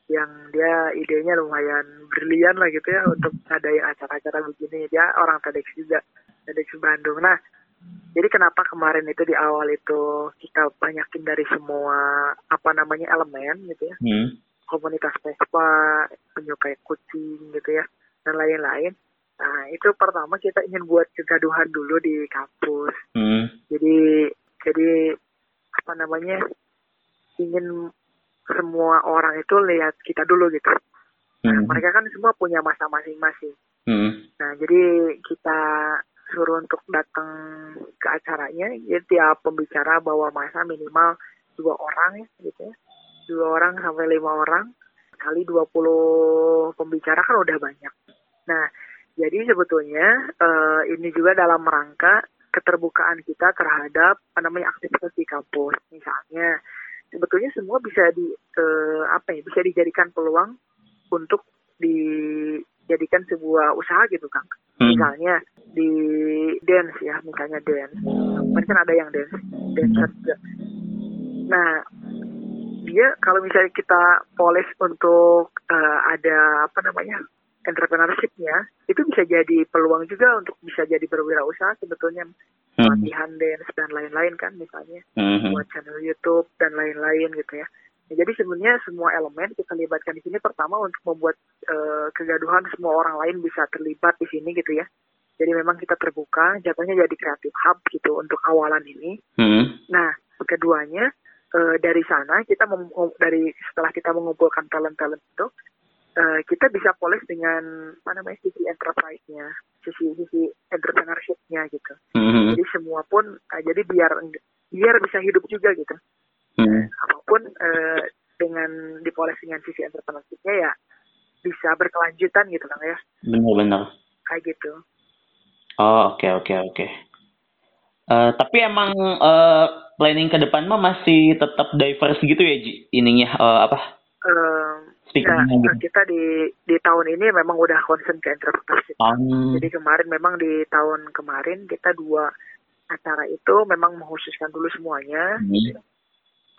Speaker 4: yang dia idenya lumayan brilian lah gitu ya untuk ngadain acara-acara begini. Dia orang TEDx juga, TEDx Bandung. Nah, jadi kenapa kemarin itu di awal itu kita banyakin dari semua apa namanya elemen gitu ya,
Speaker 1: Hmm.
Speaker 4: komunitas Vespa, penyukai kucing gitu ya, dan lain-lain. Nah, itu pertama kita ingin buat kegaduhan dulu di kampus.
Speaker 1: Hmm.
Speaker 4: Jadi jadi apa namanya ingin semua orang itu lihat kita dulu gitu. Nah,
Speaker 1: Hmm.
Speaker 4: mereka kan semua punya masa masing-masing.
Speaker 1: Hmm.
Speaker 4: Nah, jadi kita suruh untuk datang ke acaranya. Jadi tiap pembicara bawa masa minimal dua orang ya, gitu ya. Dua orang sampai lima orang. Kali 20 pembicara kan udah banyak. Nah, jadi sebetulnya eh, ini juga dalam rangka keterbukaan kita terhadap apa namanya aktivitas di kampus. Misalnya, sebetulnya semua bisa di eh, apa ya bisa dijadikan peluang untuk dijadikan sebuah usaha gitu kang
Speaker 1: Hmm.
Speaker 4: misalnya di dance ya misalnya dance kan ada yang dance dancer juga nah dia kalau misalnya kita polis untuk eh, ada apa namanya entrepreneurshipnya itu bisa jadi peluang juga untuk bisa jadi berwirausaha sebetulnya
Speaker 1: Hmm.
Speaker 4: latihan dance dan lain-lain kan misalnya
Speaker 1: Hmm.
Speaker 4: buat channel YouTube dan lain-lain gitu ya. Ya, jadi sebenarnya semua elemen kita libatkan di sini pertama untuk membuat eh, kegaduhan semua orang lain bisa terlibat di sini gitu ya. Jadi memang kita terbuka, jatuhnya jadi kreatif hub gitu untuk awalan ini.
Speaker 1: Hmm.
Speaker 4: Nah, keduanya eh, dari sana kita mem- dari setelah kita mengumpulkan talent-talent itu eh, kita bisa polis dengan apa namanya sisi enterprise-nya, sisi sisi entrepreneurship-nya gitu.
Speaker 1: Hmm.
Speaker 4: Jadi semua pun eh, jadi biar biar bisa hidup juga gitu.
Speaker 1: Apa
Speaker 4: pun eh, dengan dipoles dengan sisi entrepreneurship-nya ya bisa berkelanjutan gitu kan ya
Speaker 1: Benar-benar.
Speaker 4: kayak gitu
Speaker 1: Oh, oke oke oke. Eh, tapi emang eh, planning ke depan mah masih tetap diverse gitu ya, Ji? Ininya eh, apa?
Speaker 4: Ya,
Speaker 1: Speakernya gitu.
Speaker 4: kita di di tahun ini memang udah concern ke entrepreneurship
Speaker 1: Um,
Speaker 4: jadi kemarin memang di tahun kemarin kita dua acara itu memang mengkhususkan dulu semuanya
Speaker 1: Hmm.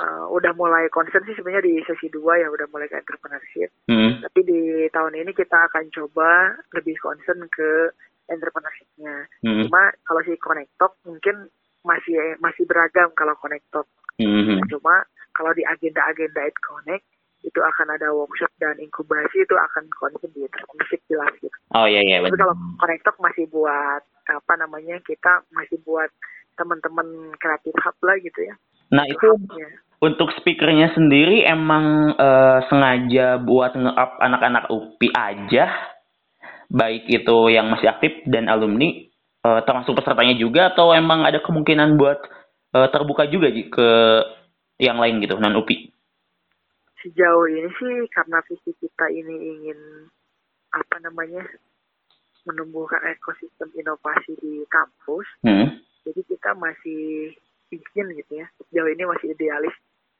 Speaker 4: Uh, udah mulai concern sih sebenarnya di sesi 2 ya udah mulai ke entrepreneurship.
Speaker 1: Hmm.
Speaker 4: Tapi di tahun ini kita akan coba lebih concern ke entrepreneurship-nya.
Speaker 1: Hmm.
Speaker 4: Cuma kalau si Connect Talk mungkin masih masih beragam kalau Connect Talk.
Speaker 1: Hmm.
Speaker 4: Nah, cuma kalau di agenda-agenda Ed Connect itu akan ada workshop dan inkubasi itu akan concern di entrepreneurship jelas gitu.
Speaker 1: Oh iya iya
Speaker 4: Tapi kalau Connect Talk masih buat apa namanya kita masih buat teman-teman kreatif hub lah gitu ya.
Speaker 1: Nah itu
Speaker 4: hubnya.
Speaker 1: untuk speakernya sendiri emang eh, sengaja buat nge-up anak-anak UPI aja, baik itu yang masih aktif dan alumni, eh, termasuk pesertanya juga atau emang ada kemungkinan buat eh, terbuka juga Ji, ke yang lain gitu non UPI?
Speaker 4: Sejauh ini sih karena visi kita ini ingin apa namanya menumbuhkan ekosistem inovasi di kampus,
Speaker 1: Hmm.
Speaker 4: jadi kita masih ingin gitu ya. Sejauh ini masih idealis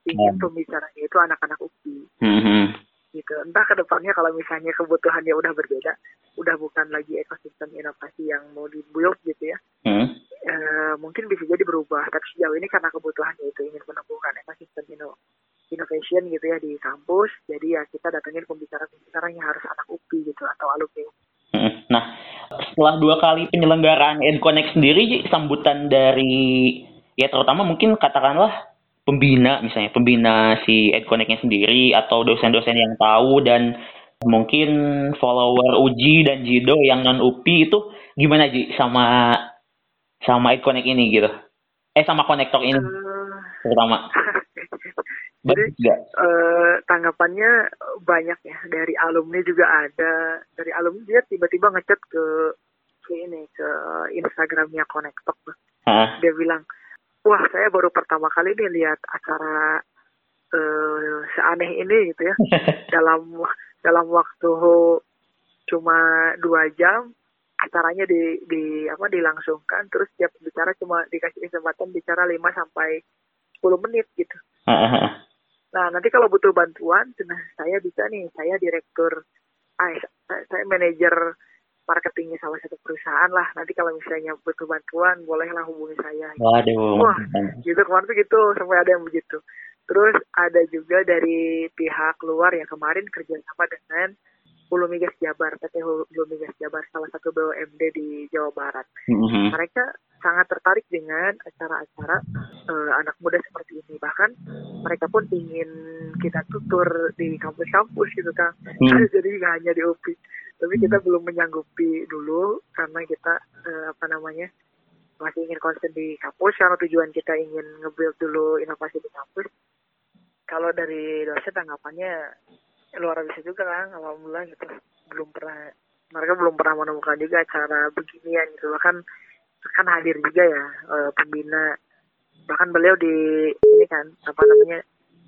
Speaker 4: ingin
Speaker 1: Hmm.
Speaker 4: pembicaranya itu anak-anak UPI.
Speaker 1: Hmm,
Speaker 4: gitu. Entah ke depannya kalau misalnya kebutuhannya udah berbeda, udah bukan lagi ekosistem inovasi yang mau dibuild gitu ya.
Speaker 1: Hmm.
Speaker 4: Eh, mungkin bisa jadi berubah, tapi sejauh ini karena kebutuhannya itu ingin menumbuhkan ekosistem ino- innovation gitu ya di kampus, jadi ya kita datengin pembicara-pembicara yang harus anak UPI gitu atau alumni.
Speaker 1: Hmm. Nah, setelah dua kali penyelenggaraan EdConnect sendiri, sambutan dari ya terutama mungkin katakanlah pembina misalnya pembina si EdConnect-nya sendiri atau dosen-dosen yang tahu dan mungkin follower Uji dan Jido yang non UPI itu gimana Ji sama sama EdConnect ini gitu? Eh sama konektor ini
Speaker 4: Eh,
Speaker 1: terutama. <laughs> Nggak?
Speaker 4: eh, tanggapannya banyak ya dari alumni juga ada dari alumni dia tiba-tiba ngechat ke ke ini ke Instagramnya Connectok
Speaker 1: Hah?
Speaker 4: dia bilang wah saya baru pertama kali nih lihat acara eh, seaneh ini gitu ya. <laughs> Dalam dalam waktu cuma dua jam acaranya di di apa dilangsungkan. Terus tiap bicara cuma dikasih kesempatan bicara 5 sampai 10 menit gitu? Nah, nanti kalau butuh bantuan, nah saya bisa nih, saya direktur, ah, saya, saya manajer marketingnya salah satu perusahaan lah. Nanti kalau misalnya butuh bantuan, bolehlah hubungi saya.
Speaker 1: Waduh.
Speaker 4: Wah, gitu kemarin tuh gitu, sampai ada yang begitu. Terus ada juga dari pihak luar yang kemarin kerjasama dengan Hulu Migas Jabar, PT Hulu Migas Jabar, salah satu BUMD di Jawa Barat
Speaker 1: Mhm.
Speaker 4: mereka sangat tertarik dengan acara-acara eh, anak muda seperti ini bahkan mereka pun ingin kita tutur di kampus-kampus gitu kan
Speaker 1: Hmm. <laughs>
Speaker 4: jadi nggak hanya di UPI tapi kita belum menyanggupi dulu karena kita eh, apa namanya masih ingin konsen di kampus. Karena tujuan kita ingin nge-build dulu inovasi di kampus. Kalau dari dosen tanggapannya luar biasa juga kan alhamdulillah gitu. Belum pernah mereka belum pernah menemukan juga acara beginian gitu. Bahkan kan hadir juga ya eh, pembina. Bahkan beliau di ini kan apa namanya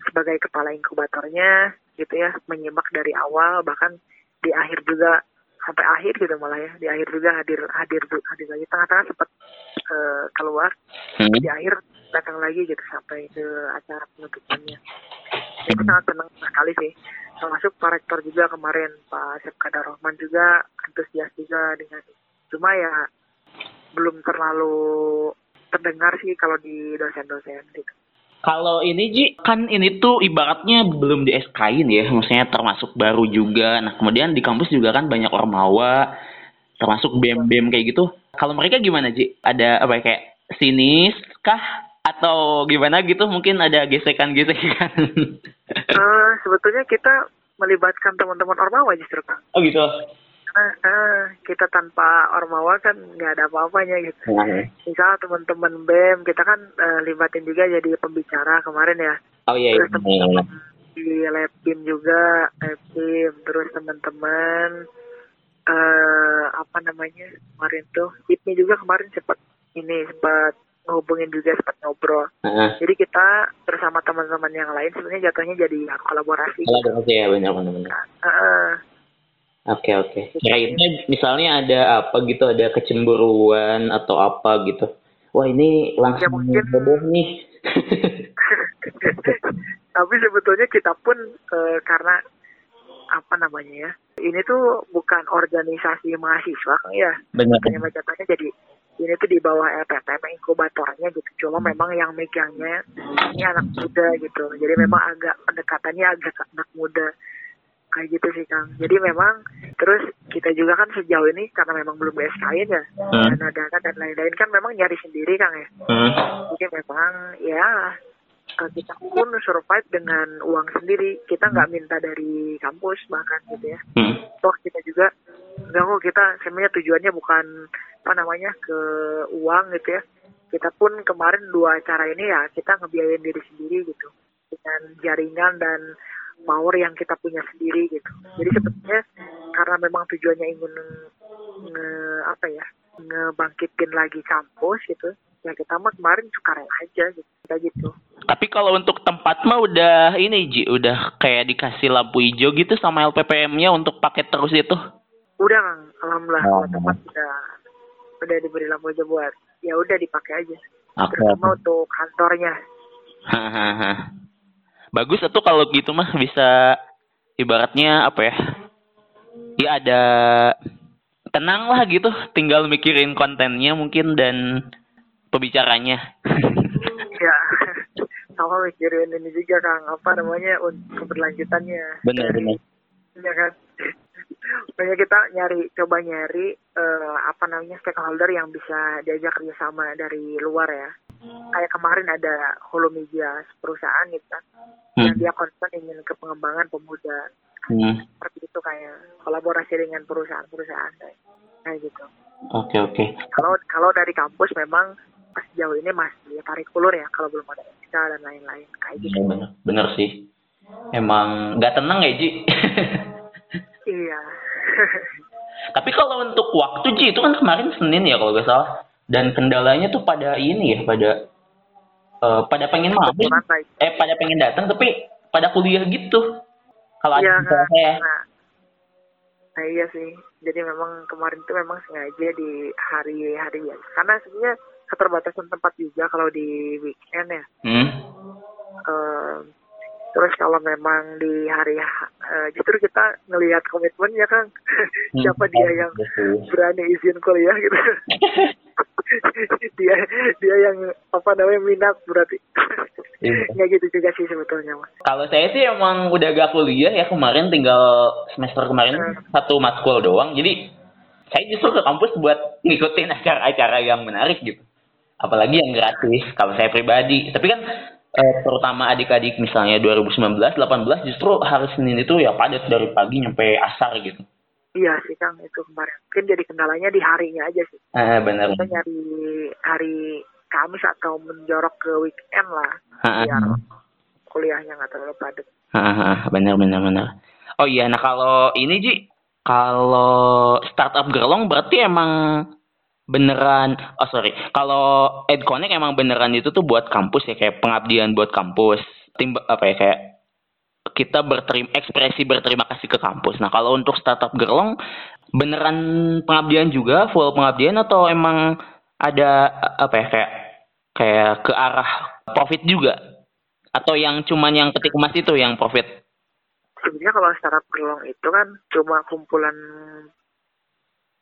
Speaker 4: sebagai kepala inkubatornya gitu ya menyimak dari awal. Bahkan di akhir juga sampai akhir gitu malah ya. Di akhir juga hadir hadir hadir lagi. Tengah-tengah sempat eh, keluar.
Speaker 1: Hmm.
Speaker 4: di akhir datang lagi gitu sampai ke acara penutupannya. Itu sangat senang sekali sih. Termasuk Pak Rektor juga kemarin Pak Asep Kadar Rahman juga antusias juga dengan cuma ya belum terlalu terdengar sih kalau di dosen-dosen gitu
Speaker 1: Kalau ini Ji, kan ini tuh ibaratnya belum di SK-in ya, maksudnya termasuk baru juga. Nah, kemudian di kampus juga kan banyak ormawa, termasuk BEM-BEM kayak gitu. Kalau mereka gimana Ji? Ada apa ya, kayak sinis kah? Atau gimana gitu? Mungkin ada gesekan-gesekan.
Speaker 4: Eh, sebetulnya kita melibatkan teman-teman ormawa justru
Speaker 1: oh gitu?
Speaker 4: Eh, kita tanpa ormawa kan nggak ada apa-apanya gitu.
Speaker 1: Nah,
Speaker 4: misal teman-teman BEM kita kan eh, libatin juga jadi pembicara kemarin ya.
Speaker 1: Oh iya, iya.
Speaker 4: terus teman-teman di Labim juga Labim terus teman-teman eh apa namanya kemarin tuh IPMI juga kemarin sempat ini sempat ngehubungin juga sempat ngobrol.
Speaker 1: Heeh.
Speaker 4: jadi kita bersama teman-teman yang lain sebenarnya jatuhnya jadi kolaborasi.
Speaker 1: Kalau ada oke ya benar Oke oke. Kirainnya misalnya ada apa gitu, ada kecemburuan atau apa gitu. Wah ini langsung
Speaker 4: Ya, mungkin-
Speaker 1: bodoh nih. <laughs>
Speaker 4: tapi sebetulnya kita pun eh, karena apa namanya ya ini tuh bukan organisasi mahasiswa kan ya
Speaker 1: Benar.
Speaker 4: jatuhnya jadi ini tuh di bawah LPTM inkubatornya gitu cuma
Speaker 1: Hmm.
Speaker 4: memang yang megangnya ini anak muda gitu jadi memang agak pendekatannya agak anak muda kayak gitu sih Kang jadi memang terus kita juga kan sejauh ini karena memang belum SKN ya
Speaker 1: Hmm.
Speaker 4: dana dana dan lain-lain kan memang nyari sendiri Kang ya
Speaker 1: Hmm.
Speaker 4: jadi memang ya eh, kita pun survive dengan uang sendiri kita nggak minta dari kampus bahkan gitu ya
Speaker 1: Hmm.
Speaker 4: toh kita juga enggak kok kita sebenarnya tujuannya bukan apa namanya ke uang gitu ya kita pun kemarin dua acara ini ya kita ngebiayain diri sendiri gitu dengan jaringan dan power yang kita punya sendiri gitu jadi sebetulnya karena memang tujuannya ingin nge, apa ya ngebangkitin lagi kampus gitu ya kita mah kemarin sukarela aja gitu kita gitu
Speaker 1: Tapi kalau untuk tempat mah udah ini Ji, udah kayak dikasih lampu hijau gitu sama LPPM-nya untuk pakai terus itu.
Speaker 4: udah kang alhamdulillah
Speaker 1: Oh.
Speaker 4: tempat udah udah diberi lampu hijau buat ya udah dipakai aja
Speaker 1: Oke.
Speaker 4: terutama untuk kantornya
Speaker 1: Hahaha. Bagus tuh kalau gitu mah bisa ibaratnya apa ya? Ya ada tenang lah gitu, tinggal mikirin kontennya mungkin dan pembicaranya. <laughs>
Speaker 4: ya sama mikirin ini juga kang apa namanya untuk keberlanjutannya
Speaker 1: Bener,
Speaker 4: Dari-
Speaker 1: bener.
Speaker 4: ya kan Makanya kita nyari coba nyari eh, apa namanya stakeholder yang bisa diajak kerjasama dari luar ya kayak kemarin ada Hulu Media perusahaan gitu kan yang
Speaker 1: Hmm.
Speaker 4: dia concern ingin ke pengembangan pemuda
Speaker 1: Hmm.
Speaker 4: seperti itu kayak kolaborasi dengan perusahaan-perusahaan kayak kayak gitu
Speaker 1: Oke oke.
Speaker 4: kalau kalau dari kampus memang pas sejauh ini masih tarik ulur ya kalau belum ada SK dan lain-lain kayak gitu
Speaker 1: Iya, bener, bener sih. Emang nggak tenang ya Ji.
Speaker 4: iya <laughs>
Speaker 1: Tapi kalau untuk waktu Ji itu kan kemarin Senin ya kalau nggak salah. Dan kendalanya tuh pada ini ya pada eh, pada pengen main, eh pada pengen datang tapi pada kuliah gitu. Kalau
Speaker 4: iya
Speaker 1: ada
Speaker 4: kan
Speaker 1: saya.
Speaker 4: nah, nah iya sih jadi memang kemarin itu memang sengaja di hari-hari biasa karena sebenarnya keterbatasan tempat juga kalau di weekend ya
Speaker 1: Hmm.
Speaker 4: Eh, terus kalau memang di hari eh, justru kita ngelihat komitmennya kan siapa dia yang berani izin kuliah gitu dia dia yang apa namanya minat berarti
Speaker 1: Iya.
Speaker 4: nggak gitu juga sih sebetulnya mas
Speaker 1: Kalau saya sih emang udah gak kuliah ya kemarin tinggal semester kemarin satu matkul doang. Jadi saya justru ke kampus buat ngikutin acara-acara yang menarik gitu. Apalagi yang gratis kalau saya pribadi. Tapi kan eh, terutama adik-adik misalnya 2019, 18 justru hari Senin itu ya padat dari pagi nyampe asar gitu.
Speaker 4: iya sih kang itu kemarin mungkin jadi kendalanya di harinya aja sih
Speaker 1: Eh benar.
Speaker 4: kita nyari hari Kamis atau menjorok ke weekend lah biar kuliahnya nggak terlalu padat
Speaker 1: benar benar benar. Oh iya, nah kalau ini Ji, kalau startup gerlong berarti emang beneran, oh sorry, kalau EdConnect emang beneran itu tuh buat kampus ya, kayak pengabdian buat kampus. Tim apa ya kayak kita berterima ekspresi berterima kasih ke kampus. Nah kalau untuk startup gerlong beneran pengabdian juga, full pengabdian atau emang ada apa ya kayak kayak ke arah profit juga? Atau yang cuman yang petik emas itu yang profit?
Speaker 4: sebenarnya kalau startup gerlong itu kan cuma kumpulan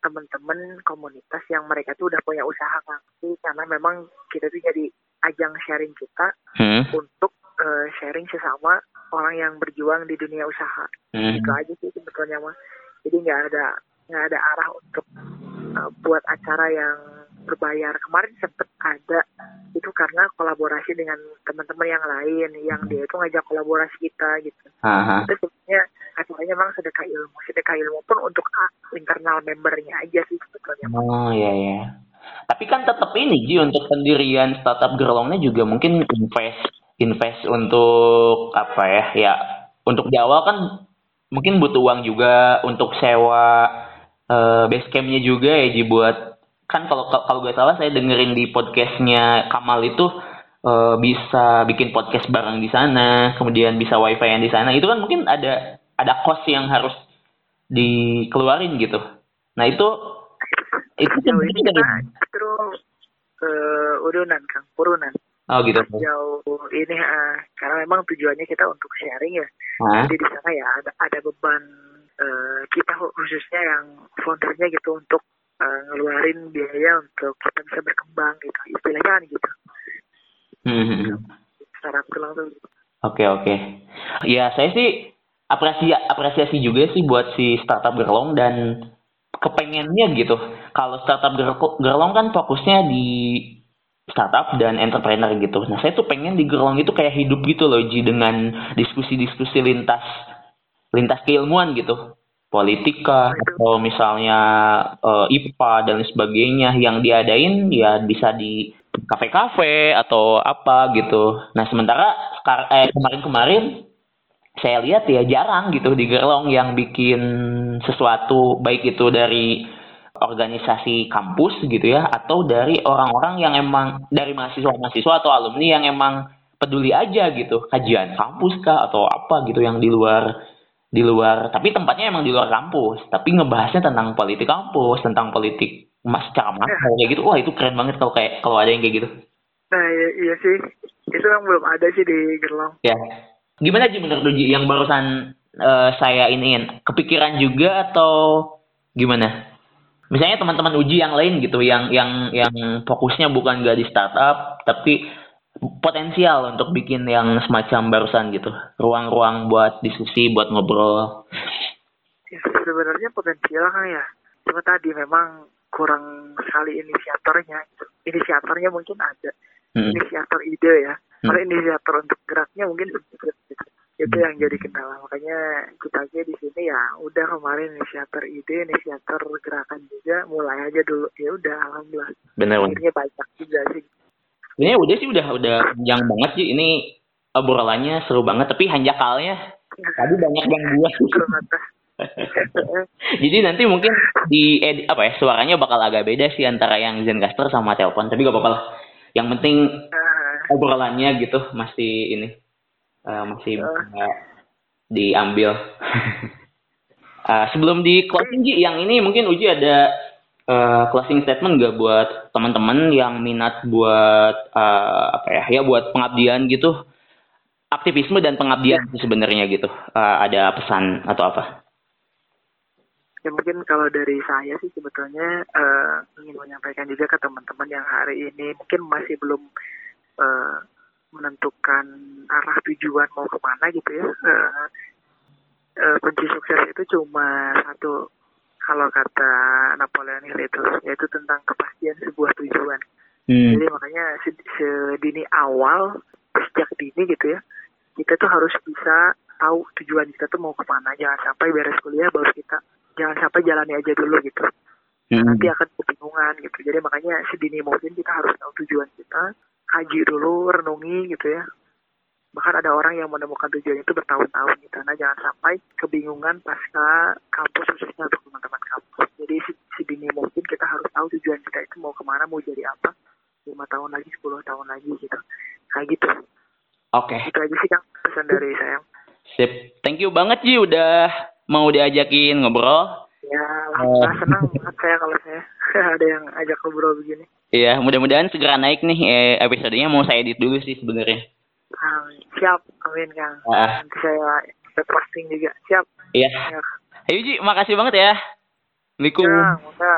Speaker 4: teman-teman komunitas yang mereka tuh udah punya usaha Tapi karena memang kita tuh jadi ajang sharing kita
Speaker 1: Hmm.
Speaker 4: untuk eh, sharing sesama orang yang berjuang di dunia usaha
Speaker 1: Hmm.
Speaker 4: itu aja sih sebetulnya mah jadi nggak ada nggak ada arah untuk eh, buat acara yang berbayar kemarin sempet ada itu karena kolaborasi dengan teman-teman yang lain yang dia itu ngajak kolaborasi kita gitu
Speaker 1: Haha.
Speaker 4: itu sebenarnya acaranya memang sedekah ilmu sedekah ilmu pun untuk internal membernya aja sih sebetulnya
Speaker 1: Oh iya iya. Tapi kan tetap ini Ji untuk pendirian startup gerlongnya juga mungkin invest invest untuk apa ya ya untuk di awal kan mungkin butuh uang juga untuk sewa eh, base juga ya Ji buat kan kalau kalau gak salah saya dengerin di podcastnya Kamal itu eh, bisa bikin podcast bareng di sana kemudian bisa wifi yang di sana itu kan mungkin ada ada cost yang harus dikeluarin gitu nah itu itu
Speaker 4: sejauh ini kita
Speaker 1: dari-
Speaker 4: justru eh, urunan kang urunan
Speaker 1: oh gitu
Speaker 4: jauh ini ah, karena memang tujuannya kita untuk sharing ya
Speaker 1: Hah?
Speaker 4: jadi di sana ya ada ada beban eh, kita khususnya yang foundernya gitu untuk uh, ngeluarin biaya untuk kita bisa berkembang gitu istilahnya kan gitu
Speaker 1: Hmm.
Speaker 4: startup gelang tuh gitu.
Speaker 1: Oke oke. Ya saya sih apresiasi apresiasi juga sih buat si startup Gerlong dan kepengennya gitu. Kalau startup Ger- Gerlong kan fokusnya di startup dan entrepreneur gitu. Nah saya tuh pengen di Gerlong itu kayak hidup gitu loh Ji dengan diskusi-diskusi lintas lintas keilmuan gitu. Politika atau misalnya eh, IPA dan sebagainya yang diadain ya bisa di kafe-kafe atau apa gitu. Nah sementara eh, kemarin-kemarin saya lihat ya jarang gitu di Gerlong yang bikin sesuatu baik itu dari organisasi kampus gitu ya atau dari orang-orang yang emang dari mahasiswa-mahasiswa atau alumni yang emang peduli aja gitu kajian kampus kah atau apa gitu yang di luar di luar tapi tempatnya emang di luar kampus tapi ngebahasnya tentang politik kampus tentang politik mas secara makro kayak gitu. Wah itu keren banget kalau kayak kalau ada yang kayak gitu.
Speaker 4: Nah iya, iya sih. Itu yang belum ada sih di Gerlong.
Speaker 1: Ya gimana sih menurut Uji yang barusan eh, saya iniin kepikiran juga atau gimana? Misalnya teman-teman uji yang lain gitu yang yang yang fokusnya bukan gak di startup tapi potensial untuk bikin yang semacam barusan gitu. Ruang-ruang buat diskusi buat ngobrol.
Speaker 4: Ya, sebenarnya potensial kan ya. Cuma tadi memang kurang sekali inisiatornya. Inisiatornya mungkin ada.
Speaker 1: Hmm.
Speaker 4: inisiator ide ya
Speaker 1: Hmm.
Speaker 4: inisiator untuk geraknya mungkin sedikit gitu itu yang jadi kendala. Makanya kita aja di sini ya udah kemarin inisiator ide inisiator gerakan juga mulai aja dulu. Ya udah alhamdulillah.
Speaker 1: Bener bener
Speaker 4: akhirnya banyak juga sih.
Speaker 1: Ini udah sih udah udah panjang banget sih. Ini obrolannya seru banget tapi hanjakalnya tadi banyak yang buat. <laughs> <laughs> Jadi nanti mungkin di edi- apa ya suaranya bakal agak beda sih antara yang Zencaster sama telepon tapi gak apa-apa lah. Yang penting
Speaker 4: Nah,
Speaker 1: obrolannya gitu masih ini eh, masih bisa diambil. <laughs> Eh, sebelum di closing Ji, yang ini mungkin Uji ada eh, closing statement gak buat teman-teman yang minat buat eh, apa ya ya buat pengabdian gitu? Aktivisme dan pengabdian sih sebenarnya gitu. Eh, ada pesan atau apa?
Speaker 4: Ya mungkin kalau dari saya sih sebetulnya eh, ingin menyampaikan juga ke teman-teman yang hari ini mungkin masih belum eh, menentukan arah tujuan mau ke mana gitu ya. Eh, eh, kunci sukses itu cuma satu kalau kata Napoleon Hill itu yaitu tentang kepastian sebuah tujuan.
Speaker 1: hmm.
Speaker 4: Jadi makanya sed- sedini awal sejak dini gitu ya kita tuh harus bisa tahu tujuan kita tuh mau ke mana jangan sampai beres kuliah baru kita jangan sampai jalani aja dulu gitu
Speaker 1: Hmm.
Speaker 4: nanti akan kebingungan gitu jadi makanya sedini mungkin kita harus tahu tujuan kita kaji dulu renungi gitu ya. Bahkan ada orang yang menemukan tujuan itu bertahun-tahun gitu. Nah jangan sampai kebingungan pasca kampus khususnya untuk teman-teman kampus. Jadi se- sedini mungkin kita harus tahu tujuan kita itu mau ke mana mau jadi apa. Lima tahun lagi 10 tahun lagi gitu. Kayak gitu.
Speaker 1: Oke.
Speaker 4: Itu aja sih kang pesan dari saya.
Speaker 1: Sip. Thank you banget Ji. Udah mau diajakin ngobrol.
Speaker 4: Ya alhamdulillah senang banget saya kalau saya. <laughs> Ada yang ajak ngobrol begini
Speaker 1: Iya, mudah-mudahan segera naik nih eh, episodenya mau saya edit dulu sih sebenarnya.
Speaker 4: Amin. siap amin kang
Speaker 1: Ah.
Speaker 4: nanti saya saya posting juga siap
Speaker 1: Iya.
Speaker 4: ya,
Speaker 1: Ayo Ji, makasih banget ya. Assalamualaikum.
Speaker 4: ya,